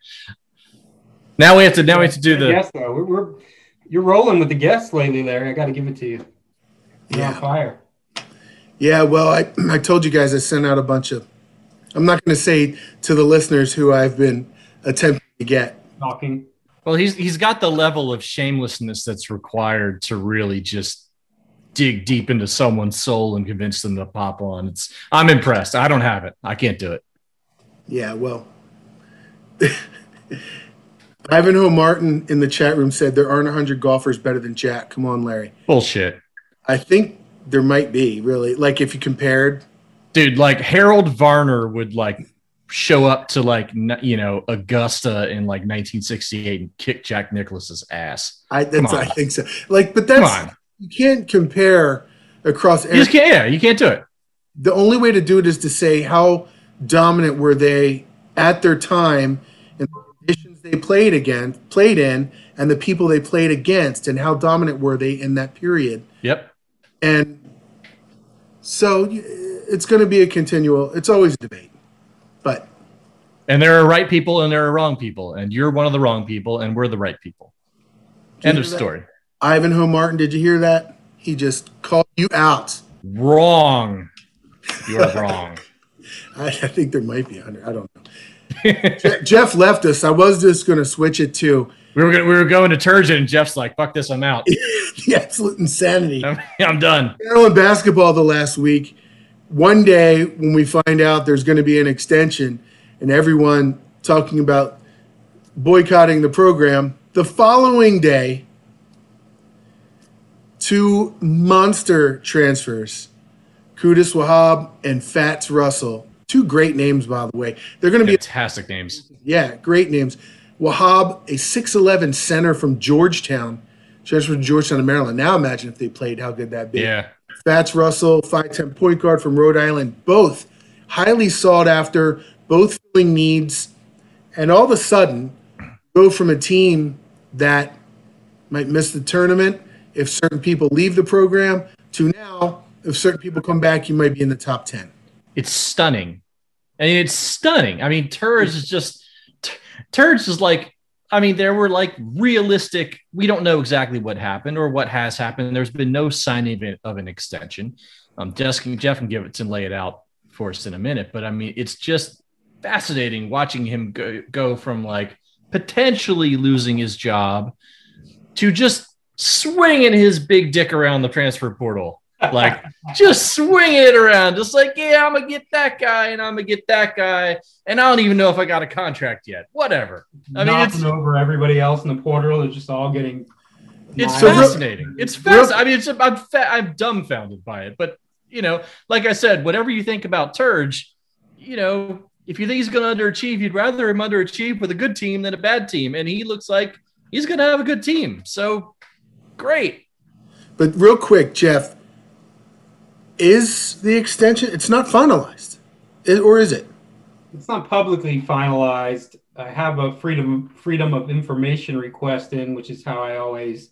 Now we have to. Now we have to do the. Yes, though. We're, we're you're rolling with the guests lately, Larry. I got to give it to you. You're Yeah. on fire. Yeah, well, I, I told you guys I sent out a bunch of. I'm not going to say to the listeners who I've been attempting to get. Talking. Well, he's he's got the level of shamelessness that's required to really just dig deep into someone's soul and convince them to pop on. It's I'm impressed. I don't have it. I can't do it. Yeah, well. Ivanhoe Martin in the chat room said there aren't 100 golfers better than Jack. Come on, Larry. Bullshit. I think there might be, really. Like, if you compared. Dude, like Harold Varner would like show up to like you know Augusta in like 1968 and kick Jack Nicklaus's ass. I, that's, I think so. Like, but that's. You can't compare across. You just can't. Yeah, you can't do it. the only way to do it is to say how dominant were they at their time and the conditions they played again played in and the people they played against and how dominant were they in that period Yep. and So it's going to be a continual. It's always a debate, but And there are right people and there are wrong people, and you're one of the wrong people, and we're the right people. End of story. Ivanhoe Martin, did you hear that? He just called you out. Wrong. You're wrong. I, I think there might be a hundred. I don't know. Je- Jeff left us. I was just going to switch it to We were gonna, we were going to Turgeon, and Jeff's like, "Fuck this, I'm out. the absolute insanity. I'm, I'm done." Maryland basketball the last week. One day when we find out there's going to be an extension and everyone talking about boycotting the program, the following day, two monster transfers, Qudus Wahab and Fatts Russell. Two great names, by the way. They're going to be Fantastic names. yeah, great names. Wahab, a 6'11 center from Georgetown, transferred to Georgetown, Maryland. Now imagine if they played, how good that'd be. Yeah. Fatts Russell, 5'10 point guard from Rhode Island, both highly sought after, both filling needs. And all of a sudden, go from a team that might miss the tournament if certain people leave the program to now, if certain people come back, you might be in the top 10. It's stunning. I mean, it's stunning. I mean, Turge is just T- Turge is like. I mean, there were like realistic. We don't know exactly what happened or what has happened. There's been no signing of, an extension. Um, can, Jeff can give it and lay it out for us in a minute. But I mean, it's just fascinating watching him go, go from like potentially losing his job to just swinging his big dick around the transfer portal. Like just swinging it around, just like, yeah, I'm gonna get that guy and I'm gonna get that guy. And I don't even know if I got a contract yet. Whatever. I mean, knocking it's over everybody else in the portal. They're just all getting. it's miles. fascinating. It's fascinating. I mean, it's I'm fa- I'm dumbfounded by it. But you know, like I said, whatever you think about Turge, you know, if you think he's going to underachieve, you'd rather him underachieve with a good team than a bad team, and he looks like he's going to have a good team. So great. But real quick, Jeff, is the extension? It's not finalized, or is it? It's not publicly finalized. I have a freedom freedom of information request in, which is how I always,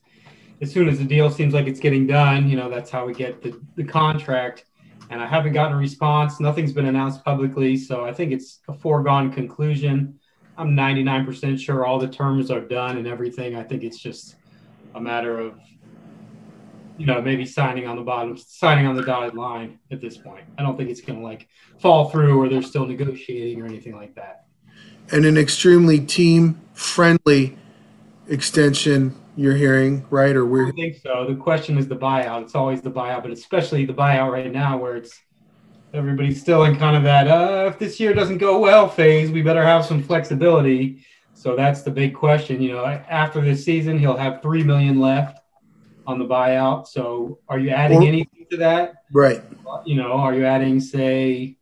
as soon as the deal seems like it's getting done, you know, that's how we get the, the contract. And I haven't gotten a response. Nothing's been announced publicly, so I think it's a foregone conclusion. I'm 99% sure all the terms are done and everything. I think it's just a matter of, you know, maybe signing on the bottom, signing on the dotted line at this point. I don't think it's going to like fall through or they're still negotiating or anything like that. And an extremely team friendly extension you're hearing, right? Or we're don't think so. The question is the buyout. It's always the buyout, but especially the buyout right now where it's everybody's still in kind of that uh, if this year doesn't go well phase, we better have some flexibility. So that's the big question. You know, after this season, he'll have three million left on the buyout. So are you adding anything to that? right. You know, are you adding say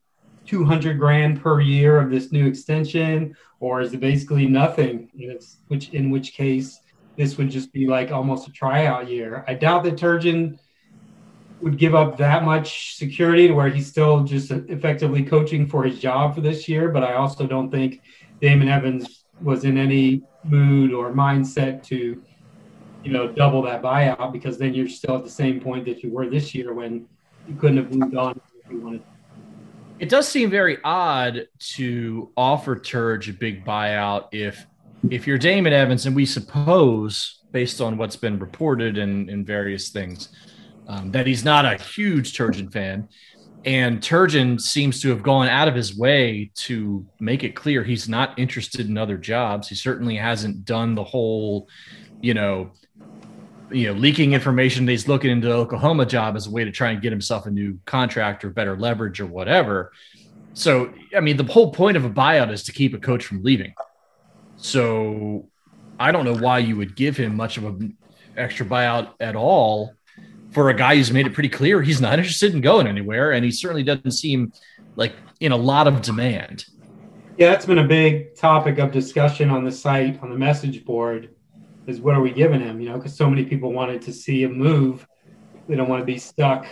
200 grand per year of this new extension or is it basically nothing its, which in which case this would just be like almost a tryout year i doubt that turgeon would give up that much security to where he's still just effectively coaching for his job for this year but i also don't think damon evans was in any mood or mindset to you know double that buyout because then you're still at the same point that you were this year when you couldn't have moved on if you wanted It does seem very odd to offer Turge a big buyout if if you're Damon Evans, and we suppose, based on what's been reported and in various things, um, that he's not a huge Turgeon fan. And Turgeon seems to have gone out of his way to make it clear he's not interested in other jobs. He certainly hasn't done the whole, you know, you know, leaking information that he's looking into the Oklahoma job as a way to try and get himself a new contract or better leverage or whatever. So, I mean, the whole point of a buyout is to keep a coach from leaving. So, I don't know why you would give him much of an extra buyout at all for a guy who's made it pretty clear he's not interested in going anywhere, and he certainly doesn't seem like in a lot of demand. Yeah, that's been a big topic of discussion on the site, on the message board, is what are we giving him? You know, because so many people wanted to see a move. They don't want to be stuck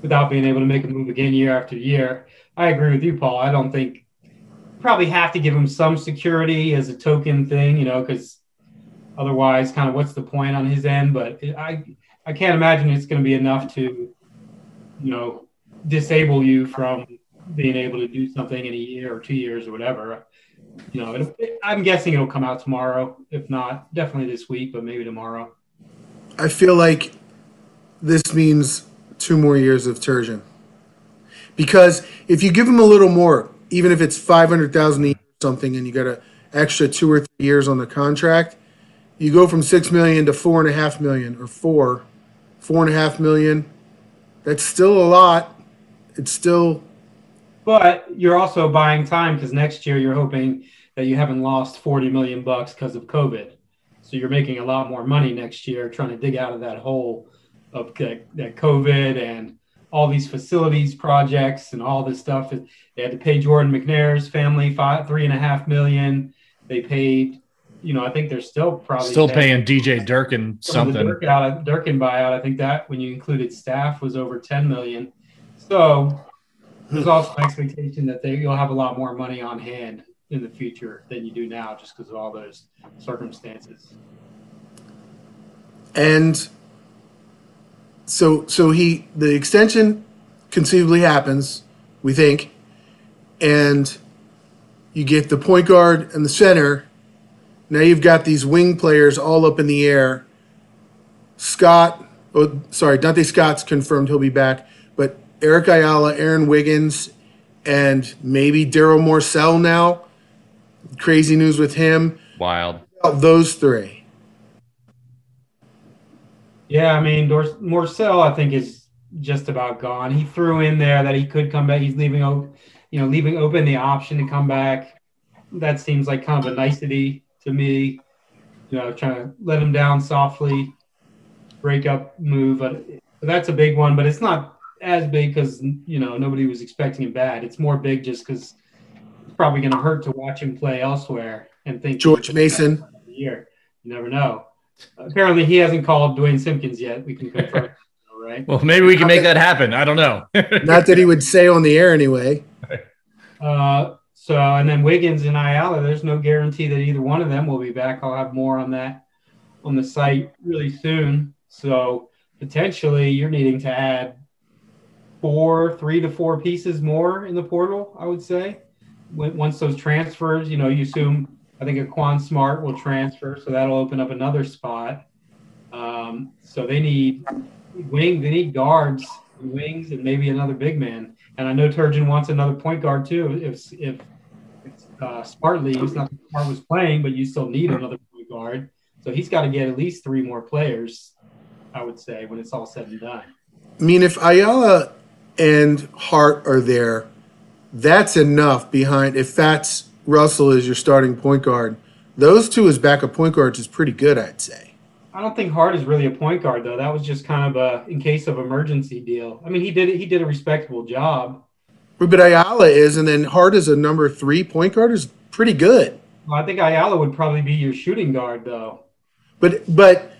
without being able to make a move again year after year. I agree with you, Paul. I don't think probably have to give him some security as a token thing, you know, because otherwise, kind of what's the point on his end? But I I can't imagine it's going to be enough to, you know, disable you from being able to do something in a year or two years or whatever. You know, it, it, I'm guessing it'll come out tomorrow. If not, definitely this week, but maybe tomorrow. I feel like this means two more years of Turgeon. Because if you give him a little more, even if it's five hundred thousand a year or something, and you got an extra two or three years on the contract, you go from six million to four and a half million, or four, four and a half million. That's still a lot. It's still But you're also buying time because next year you're hoping that you haven't lost 40 million bucks because of COVID. So you're making a lot more money next year trying to dig out of that hole of that, COVID and all these facilities projects and all this stuff. They had to pay Jordan McNair's family five, three and a half million. They paid, you know, I think they're still probably Still paying DJ Durkin some of the something. Dirk out, Durkin buyout. I think that when you included staff was over 10 million. So there's also an expectation that they, you'll have a lot more money on hand in the future than you do now, just because of all those circumstances. and so so he the extension conceivably happens, we think, and you get the point guard and the center. Now you've got these wing players all up in the air. Scott, oh, sorry, Donta Scott's confirmed he'll be back, but Eric Ayala, Aaron Wiggins, and maybe Darryl Morsell now. Crazy news with him. Wild. Those three. Yeah, I mean, Dor- Morsell, I think is just about gone. He threw in there that he could come back. He's leaving, o- you know, leaving open the option to come back. That seems like kind of a nicety to me. You know, trying to let him down softly, break up move. But, but that's a big one. But it's not as big because you know nobody was expecting him bad. It's more big just because it's probably going to hurt to watch him play elsewhere and think George Mason. Year, you never know. Apparently, he hasn't called Duane Simpkins yet. We can confirm, right? Well, maybe we can make that happen. I don't know. Not that he would say on the air anyway. Uh, so, and then Wiggins and Ayala, there's no guarantee that either one of them will be back. I'll have more on that on the site really soon. So, potentially, you're needing to add four, three to four pieces more in the portal, I would say. Once those transfers, you know, you assume, I think Aquan Smart will transfer, so that'll open up another spot. Um, so they need wing, they need guards, wings, and maybe another big man. And I know Turgeon wants another point guard too. If, if uh, Smart leaves, not Smart was playing, but you still need another point guard. So he's got to get at least three more players, I would say, when it's all said and done. I mean, if Ayala and Hart are there, that's enough behind. If Fatts Russell is your starting point guard, those two as backup point guards is pretty good, I'd say. I don't think Hart is really a point guard though. That was just kind of a in case of emergency deal. I mean, he did he did a respectable job. But Ayala is, and then Hart is a number three point guard is pretty good. Well, I think Ayala would probably be your shooting guard though. But but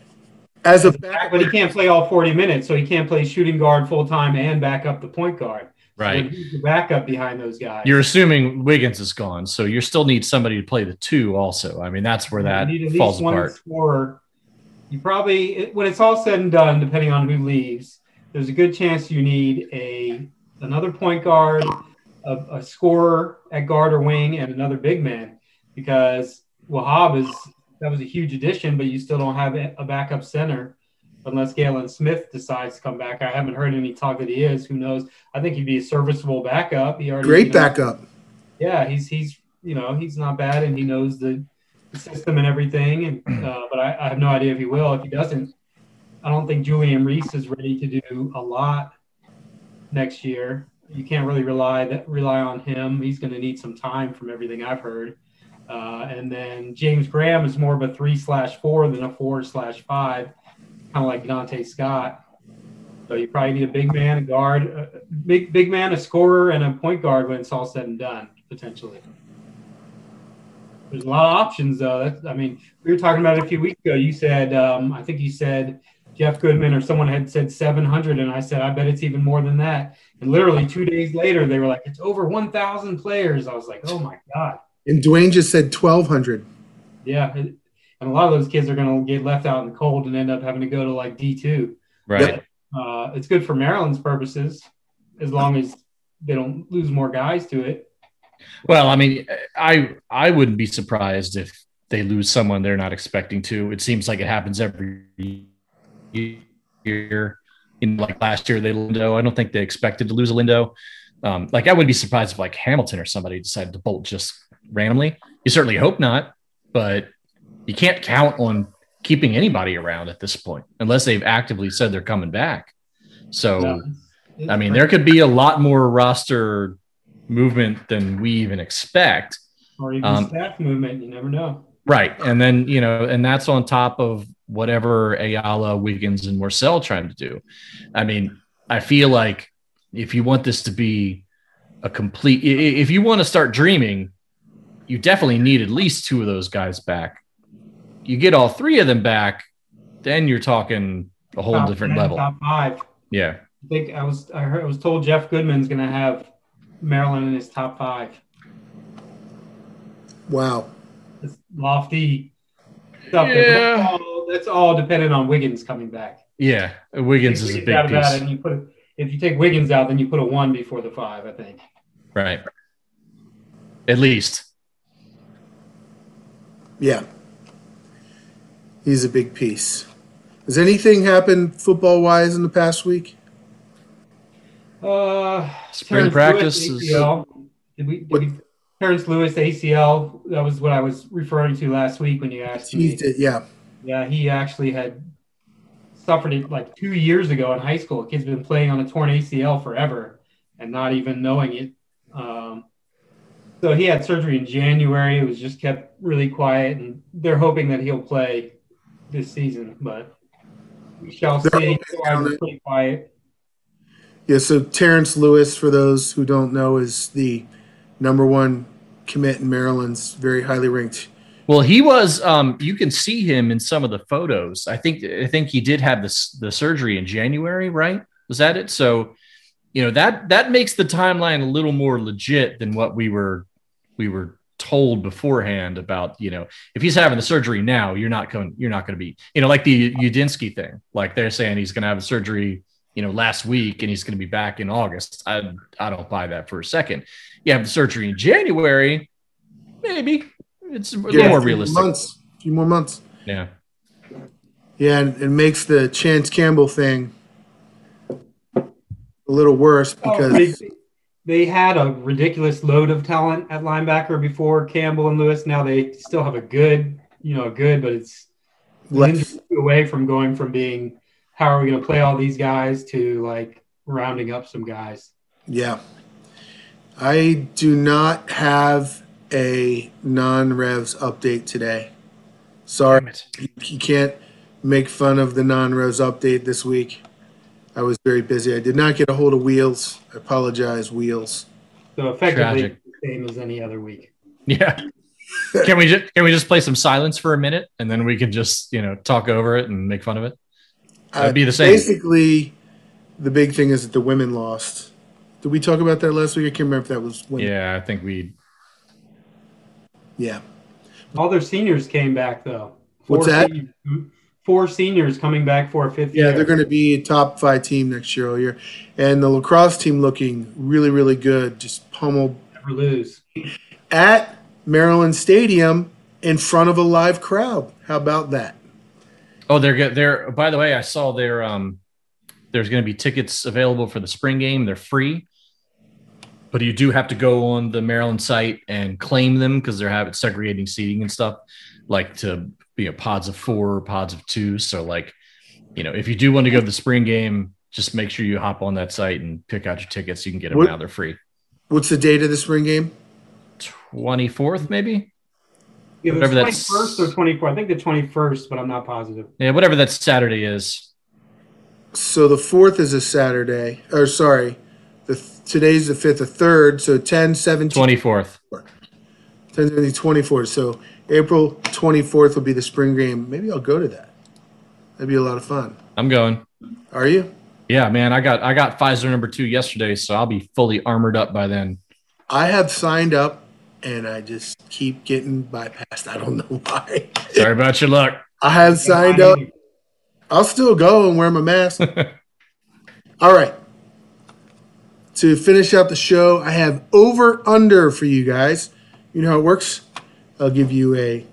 as a but he can't play all 40 minutes, so he can't play shooting guard full time and back up the point guard. Right. So he's the backup behind those guys. You're assuming Wiggins is gone, so you still need somebody to play the two. Also, I mean that's where that you need at falls one apart. scorer. You probably, when it's all said and done, depending on who leaves, there's a good chance you need a another point guard, a, a scorer at guard or wing, and another big man. Because Wahab is that was a huge addition, but you still don't have a backup center unless Galin Smith decides to come back. I haven't heard any talk that he is. Who knows? I think he'd be a serviceable backup. He already great you know, backup. yeah, he's he's you know he's not bad and he knows the, the system and everything. And uh, but I, I have no idea if he will. If he doesn't, I don't think Julian Reese is ready to do a lot next year. You can't really rely that rely on him. He's going to need some time from everything I've heard. Uh, and then James Graham is more of a three slash four than a four slash five, kind of like Donta Scott. So you probably need a big man, a guard, a big big man, a scorer, and a point guard when it's all said and done, potentially. There's a lot of options, though. That's, I mean, we were talking about it a few weeks ago. You said, um, I think you said Jeff Goodman or someone had said 700, and I said, I bet it's even more than that. And literally two days later, they were like, it's over 1,000 players. I was like, oh my god. And Duane just said twelve hundred. Yeah, and a lot of those kids are going to get left out in the cold and end up having to go to like D two. Right. Uh, it's good for Maryland's purposes. as long as they don't lose more guys to it. Well, I mean, I I wouldn't be surprised if they lose someone they're not expecting to. It seems like it happens every year. In like last year, they Lindo. I don't think they expected to lose a Lindo. Um, like I wouldn't be surprised if like Hamilton or somebody decided to bolt just randomly. You certainly hope not, but you can't count on keeping anybody around at this point unless they've actively said they're coming back. So, I mean, there could be a lot more roster movement than we even expect. Or even Um, staff movement. You never know. Right. And then, you know, and that's on top of whatever Ayala, Wiggins, and Morsell trying to do. I mean, I feel like if you want this to be a complete, i- i- if you want to start dreaming, you definitely need at least two of those guys back. You get all three of them back, then you're talking a whole Top different 10, level. Top five. Yeah. I think I was I heard I was told Jeff Goodman's going to have Maryland in his top five. Wow. It's lofty stuff. Yeah. That's, all, dependent on Wiggins coming back. Yeah. Wiggins Take is a big out piece. and you put if you take Wiggins out, then you put a one before the five. I think. Right. At least. Yeah. He's a big piece. Has anything happened football wise in the past week? Uh, Spring Terrence practice Lewis, ACL. Did we? Did we Terrence Lewis ACL. That was what I was referring to last week when you asked me. He did, yeah. Yeah, he actually had suffered it like two years ago in high school. Kid's been playing on a torn ACL forever and not even knowing it. Um, so he had surgery in January. It was just kept really quiet, and they're hoping that he'll play this season, but we shall see. hoping So I on was it. pretty quiet. Yeah, so Terrence Lewis, for those who don't know, is the number one commit in Maryland's very highly ranked. Well, he was. Um, you can see him in some of the photos. I think. I think he did have this the surgery in January, right? Was that it? So, you know that that makes the timeline a little more legit than what we were we were told beforehand about. You know, if he's having the surgery now, you're not going. You're not going to be. You know, like the Udinsky thing. Like they're saying he's going to have a surgery. You know, last week, and he's going to be back in August. I I don't buy that for a second. You have the surgery in January, maybe it's a little more realistic. Months, a few more months. Yeah. Yeah, and it makes the Chance Campbell thing a little worse Oh, because they, they had a ridiculous load of talent at linebacker before Campbell and Lewis. Now they still have a good, you know, a good, but it's Less. away from going from being how are we going to play all these guys to like rounding up some guys. yeah, I do not have a non-revs update today. Sorry, you, you can't make fun of the non-revs update this week. I was very busy. I did not get a hold of Wheels. I apologize, Wheels. So effectively Tragic. the same as any other week. Yeah. can we just can we just play some silence for a minute and then we can just you know talk over it and make fun of it? That'd uh, be the same. Basically, the big thing is that the women lost. Did we talk about that last week? I can't remember if that was women. Yeah, I think we. Yeah. All their seniors came back though. What's that? Seniors, four seniors coming back for a fifth Yeah, year. they're going to be a top five team next year all year. And the lacrosse team looking really, really good. Just pummeled never lose. at Maryland Stadium in front of a live crowd. How about that? Oh, they're good. They're by the way, I saw their um. There's going to be tickets available for the spring game. They're free, but you do have to go on the Maryland site and claim them because they're having segregating seating and stuff, like to you know pods of four, pods of two. So like, you know, if you do want to go to the spring game, just make sure you hop on that site and pick out your tickets. You can get them What- now. They're free. What's the date of the spring game? Twenty fourth, maybe. Either Whatever that's- first or twenty fourth. I think the twenty first, but I'm not positive. Yeah, whatever that Saturday is. So the fourth is a Saturday. Or sorry, the today's the fifth, the third. So 10, 17, Twenty fourth. 10, 17, 24. So April 24th will be the spring game. Maybe I'll go to that. That'd be a lot of fun. I'm going. Are you? Yeah, man. I got I got Pfizer number two yesterday, so I'll be fully armored up by then. I have signed up and I just keep getting bypassed. I don't know why. Sorry about your luck. I have signed up. I'll still go and wear my mask. All right. To finish out the show, I have over under for you guys. You know how it works? I'll give you a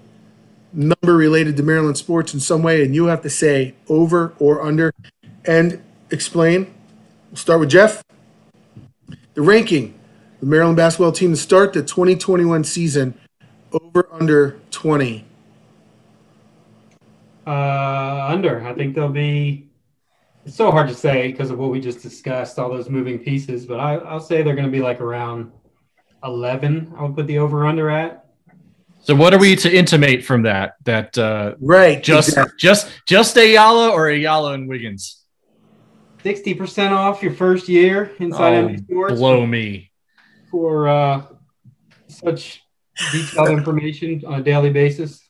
number related to Maryland sports in some way, and you have to say over or under and explain. We'll start with Jeff. The ranking the Maryland basketball team to start the 2021 season over under 20. Uh, under. I think they'll be. It's so hard to say because of what we just discussed, all those moving pieces. But I, I'll say they're going to be like around 11. I would put the over under at. So what are we to intimate from that? That uh, right, just exactly. just just Ayala or Ayala and Wiggins? 60% off your first year inside Oh, MB Sports blow me. for uh, such detailed information on a daily basis.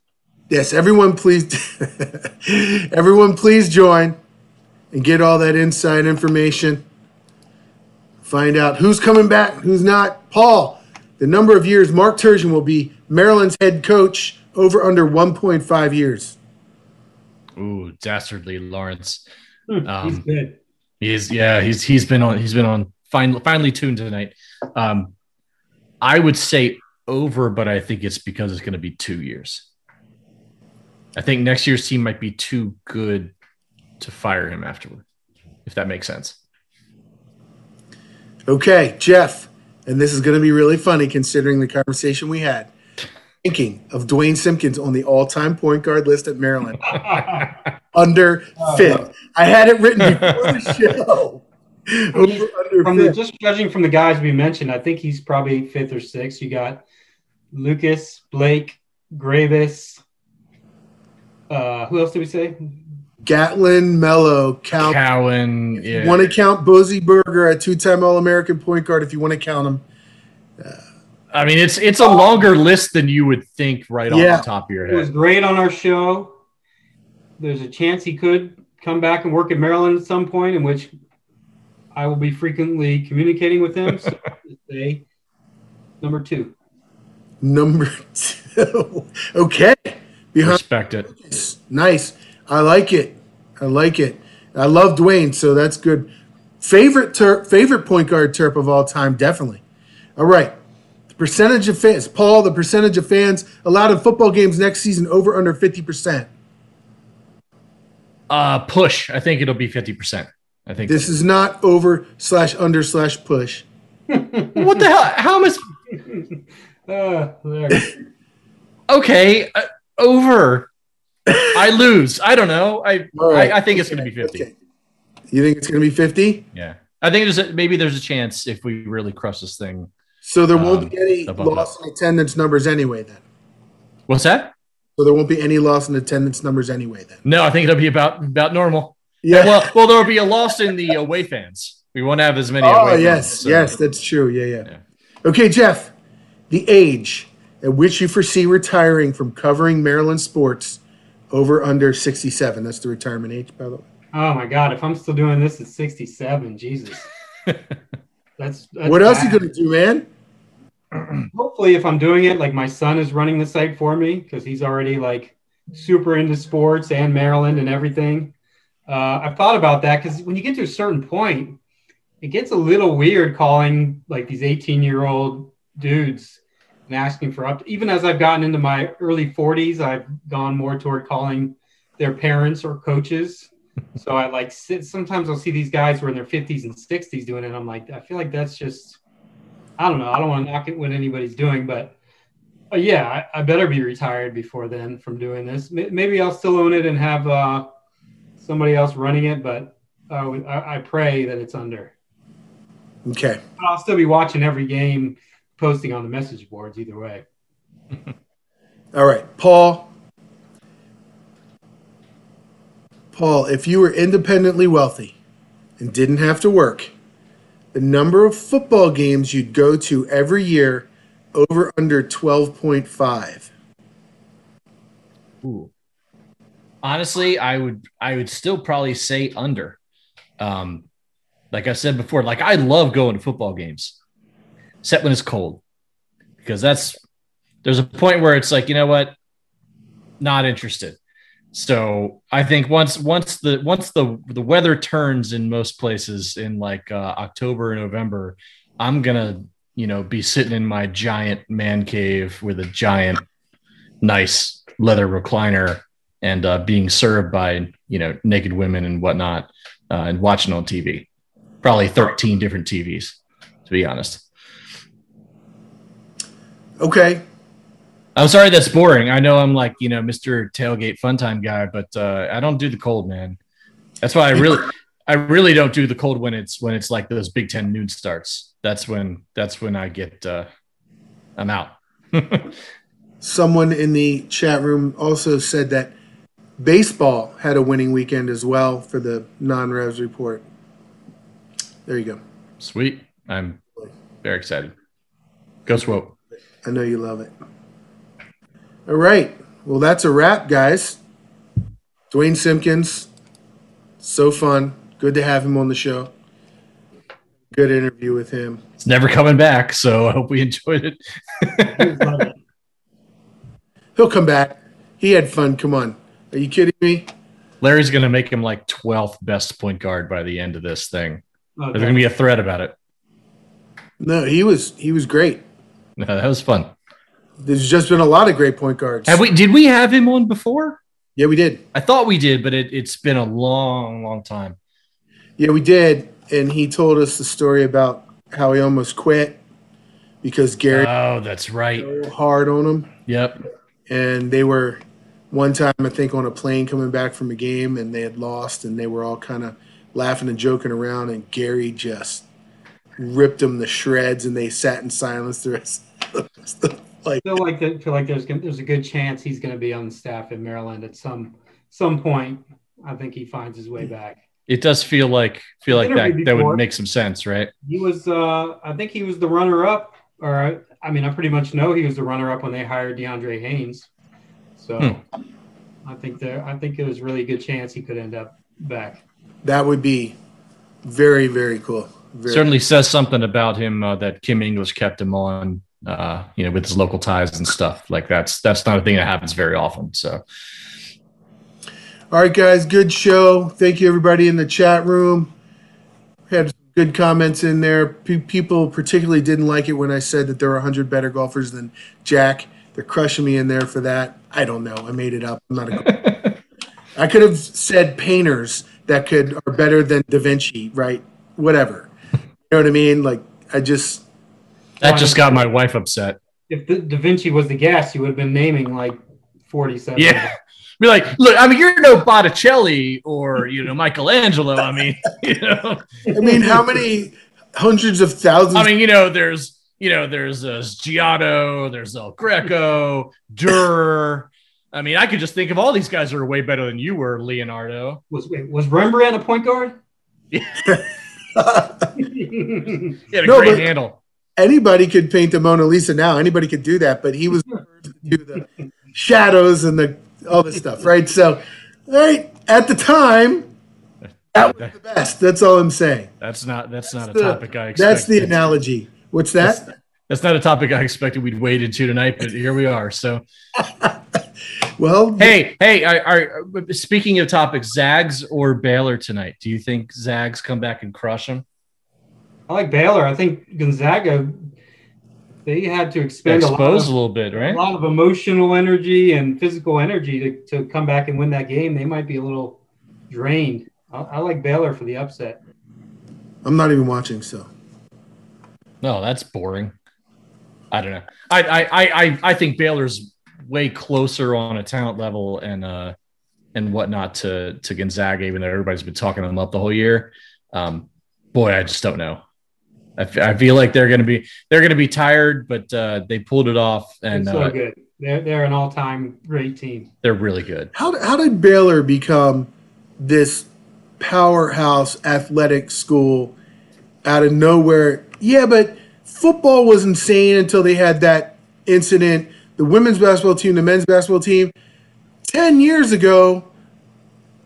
Yes, everyone please everyone please join and get all that inside information. Find out who's coming back, who's not. Paul, the number of years Mark Turgeon will be Maryland's head coach over under 1.5 years. Ooh, dastardly Lawrence. Hmm, Um, He's good. He's yeah, he's he's been on he's been on finally finally tuned tonight. Um, I would say over, but I think it's because it's going to be two years. I think next year's team might be too good to fire him afterward, if that makes sense. Okay, Jeff, and this is going to be really funny considering the conversation we had. Thinking of Duane Simpkins on the all-time point guard list at Maryland, under fifth. I had it written before the show. Over under From the, just judging from the guys we mentioned, I think he's probably fifth or sixth. You got Lucas, Blake, Greivis. Uh, who else did we say? Gatlin, Melo, Cal. Cowan, yeah. Want to count Bosey Berger, a two-time All-American point guard, if you want to count him. I mean, it's it's a longer list than you would think right Yeah. off the top of your He was head. great on our show. There's a chance he could come back and work at Maryland at some point, in which I will be frequently communicating with him. So say number two. Number two. okay. Behind Respect it. Nice. I like it. I like it. I love Duane, so that's good. Favorite ter- favorite point guard terp of all time, definitely. All right. The percentage of fans, Paul, the percentage of fans allowed in football games next season over under 50%. Uh, push. I think it'll be fifty percent. I think. This is not over slash under slash push. what the hell? How much? Uh. Okay, uh, over. I lose. I don't know. I right. I, I think it's going to be fifty. Okay. You think it's going to be 50? Yeah, I think there's a, maybe there's a chance if we really crush this thing. So there won't Um, be any loss in attendance numbers anyway, then. What's that? So there won't be any loss in attendance numbers anyway, then. No, I think it'll be about about normal. Yeah. Well, well, there'll be a loss in the away fans. We won't have as many. Oh away yes, fans, so- yes, that's true. Yeah, yeah, Yeah. Okay, Jeff, the age at which you foresee retiring from covering Maryland sports over under sixty-seven. That's the retirement age, by the way. Oh my God! If I'm still doing this at 67, Jesus. That's, that's what else bad. you gonna do, man? hopefully if i'm doing it like my son is running the site for me because he's already like super into sports and maryland and everything uh, i've thought about that because when you get to a certain point it gets a little weird calling like these 18 year old dudes and asking for up even as i've gotten into my early 40s i've gone more toward calling their parents or coaches so i like sit sometimes i'll see these guys who are in their 50s and 60s doing it i'm like i feel like that's just I don't know. I don't want to knock it what anybody's doing, but uh, yeah, I, I better be retired before then from doing this. M- maybe I'll still own it and have uh, somebody else running it, but uh, I, I pray that it's under. Okay. But I'll still be watching every game, posting on the message boards either way. All right, Paul. Paul, if you were independently wealthy and didn't have to work, the number of football games you'd go to every year over under 12.5. Ooh. Honestly, I would I would still probably say under. Um, like I said before, like I love going to football games, except when it's cold, because that's there's a point where it's like you know what, not interested. So I think once once the once the the weather turns in most places in like uh, October and November, I'm gonna you know be sitting in my giant man cave with a giant nice leather recliner and uh, being served by you know naked women and whatnot uh, and watching on TV. Probably 13 different TVs, to be honest. Okay. I'm sorry that's boring. I know I'm like, you know, Mr. Tailgate Fun Time guy, but uh, I don't do the cold, man. That's why I really I really don't do the cold when it's when it's like those Big Ten noon starts. That's when that's when I get uh I'm out. Someone in the chat room also said that baseball had a winning weekend as well for the non-revs report. There you go. Sweet. I'm very excited. Go Swope. I know you love it. All right. Well, that's a wrap, guys. Duane Simpkins, so fun. Good to have him on the show. Good interview with him. It's never coming back, so I hope we enjoyed it. He'll come back. He had fun. Come on. Are you kidding me? Larry's going to make him like 12th best point guard by the end of this thing. Okay. There's going to be a thread about it. No, he was he was great. No, that was fun. There's just been a lot of great point guards. Have we? Did we have him on before? Yeah, we did. I thought we did, but it, it's been a long, long time. Yeah, we did. And he told us the story about how he almost quit because Gary Oh, that's right. so hard on him. Yep. And they were one time, I think, on a plane coming back from a game and they had lost and they were all kind of laughing and joking around. And Gary just ripped them to shreds and they sat in silence the rest of the like feel like that, feel like there's gonna, there's a good chance he's going to be on the staff in Maryland at some some point. I think he finds his way back. It does feel like feel like that Interviewed that would make some sense, right? He was, uh, I think he was the runner up, or I mean, I pretty much know he was the runner up when they hired DeAndre Haynes. So Hmm. I think there, I think it was really a good chance he could end up back. that would be very, very cool. Very Certainly says something about him uh, that Kim English kept him on, uh, you know, with his local ties and stuff. Like that's that's not a thing that happens very often. So All right, guys, good show. Thank you, everybody in the chat room. Had some good comments in there. Pe- people particularly didn't like it when I said that there were 100 better golfers than Jack. They're crushing me in there for that. I don't know. I made it up. I'm not a. I could have said painters that could are better than Da Vinci, right? Whatever. You know what I mean? Like I just that just got my wife upset. If the, Da Vinci was the guest, you would have been naming like 47. Yeah. Be like, look, I mean, you're no Botticelli or you know Michelangelo. I mean, you know, I mean, how many hundreds of thousands I mean, you know, there's you know, there's uh, Giotto, there's El Greco, Durer. I mean, I could just think of all these guys who are way better than you were, Leonardo. Was was Rembrandt a point guard? Yeah. he had a No, great but- handle. Anybody could paint the Mona Lisa now. Anybody could do that, but he was the do the shadows and the all this stuff, right? So, right at the time, that was the best. That's all I'm saying. That's not that's not a topic I expected. that's the analogy. What's that? That's not a topic I expected we'd wade into tonight, but here we are. So, Well, hey, hey, are, are speaking of topics, Zags or Baylor tonight? Do you think Zags come back and crush them? I like Baylor. I think Gonzaga. They had to expend a lot, Expose of, a little bit, right? a lot of emotional energy and physical energy to, to come back and win that game. They might be a little drained. I, I like Baylor for the upset. I'm not even watching, so No, that's boring. I don't know. I I I I, I think Baylor's way closer on a talent level and uh and whatnot to to Gonzaga, even though everybody's been talking them up the whole year. Um, boy, I just don't know. I, f- I feel like they're going to be they're going to be tired, but uh, they pulled it off, and They're so uh, good. They're, they're an all time great team. they're really good. how how did Baylor become this powerhouse athletic school out of nowhere? Yeah, but football was insane until they had that incident. The women's basketball team, the men's basketball team, ten years ago,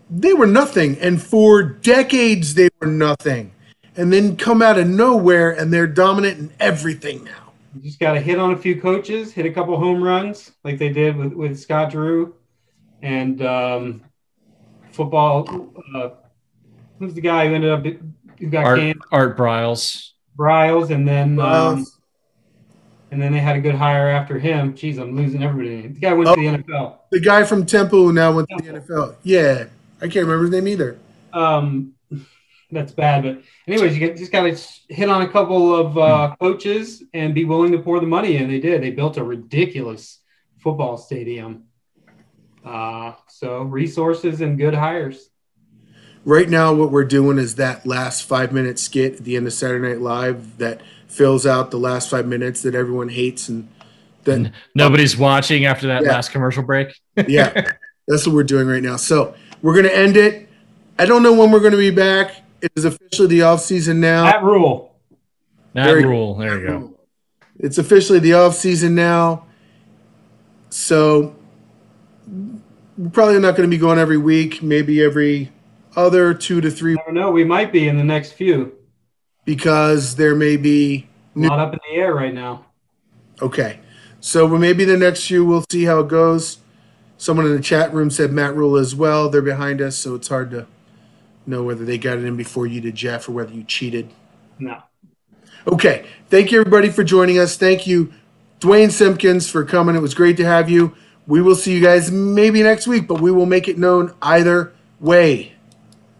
they were nothing, and for decades they were nothing, and then come out of nowhere and they're dominant in everything now. You just got to hit on a few coaches, hit a couple home runs like they did with, with Scott Drew, and um, football. Uh, who's the guy who ended up who got Art, canned? Art Briles. Bryles, and then um, and then they had a good hire after him. Jeez, I'm losing everybody. The guy went Oh. to the NFL. The guy from Temple who now went to the NFL. Yeah, I can't remember his name either. Um, that's bad, but anyways, you get, just got to hit on a couple of uh, coaches and be willing to pour the money in. They did. They built a ridiculous football stadium. Uh, so resources and good hires. Right now, what we're doing is that last five minute skit at the end of Saturday Night Live that fills out the last five minutes that everyone hates, and then Nobody's watching after that Yeah. last commercial break. yeah, that's what we're doing right now. So we're gonna end it. I don't know when we're gonna be back. It is officially the off season now. Matt Rhule. That Very- rule. There you go. It's officially the off season now. So we're probably not going to be going every week, maybe every other two to three Never know. We might be in the next few. because there may be A lot up in the air right now. Okay. So well, maybe the next few we'll see how it goes. Someone in the chat room said Matt Rhule as well. They're behind us, so it's hard to know whether they got it in before you did, Jeff, or whether you cheated. No. Okay. Thank you, everybody, for joining us. Thank you, Duane Simpkins, for coming. It was great to have you. We will see you guys maybe next week, but we will make it known either way.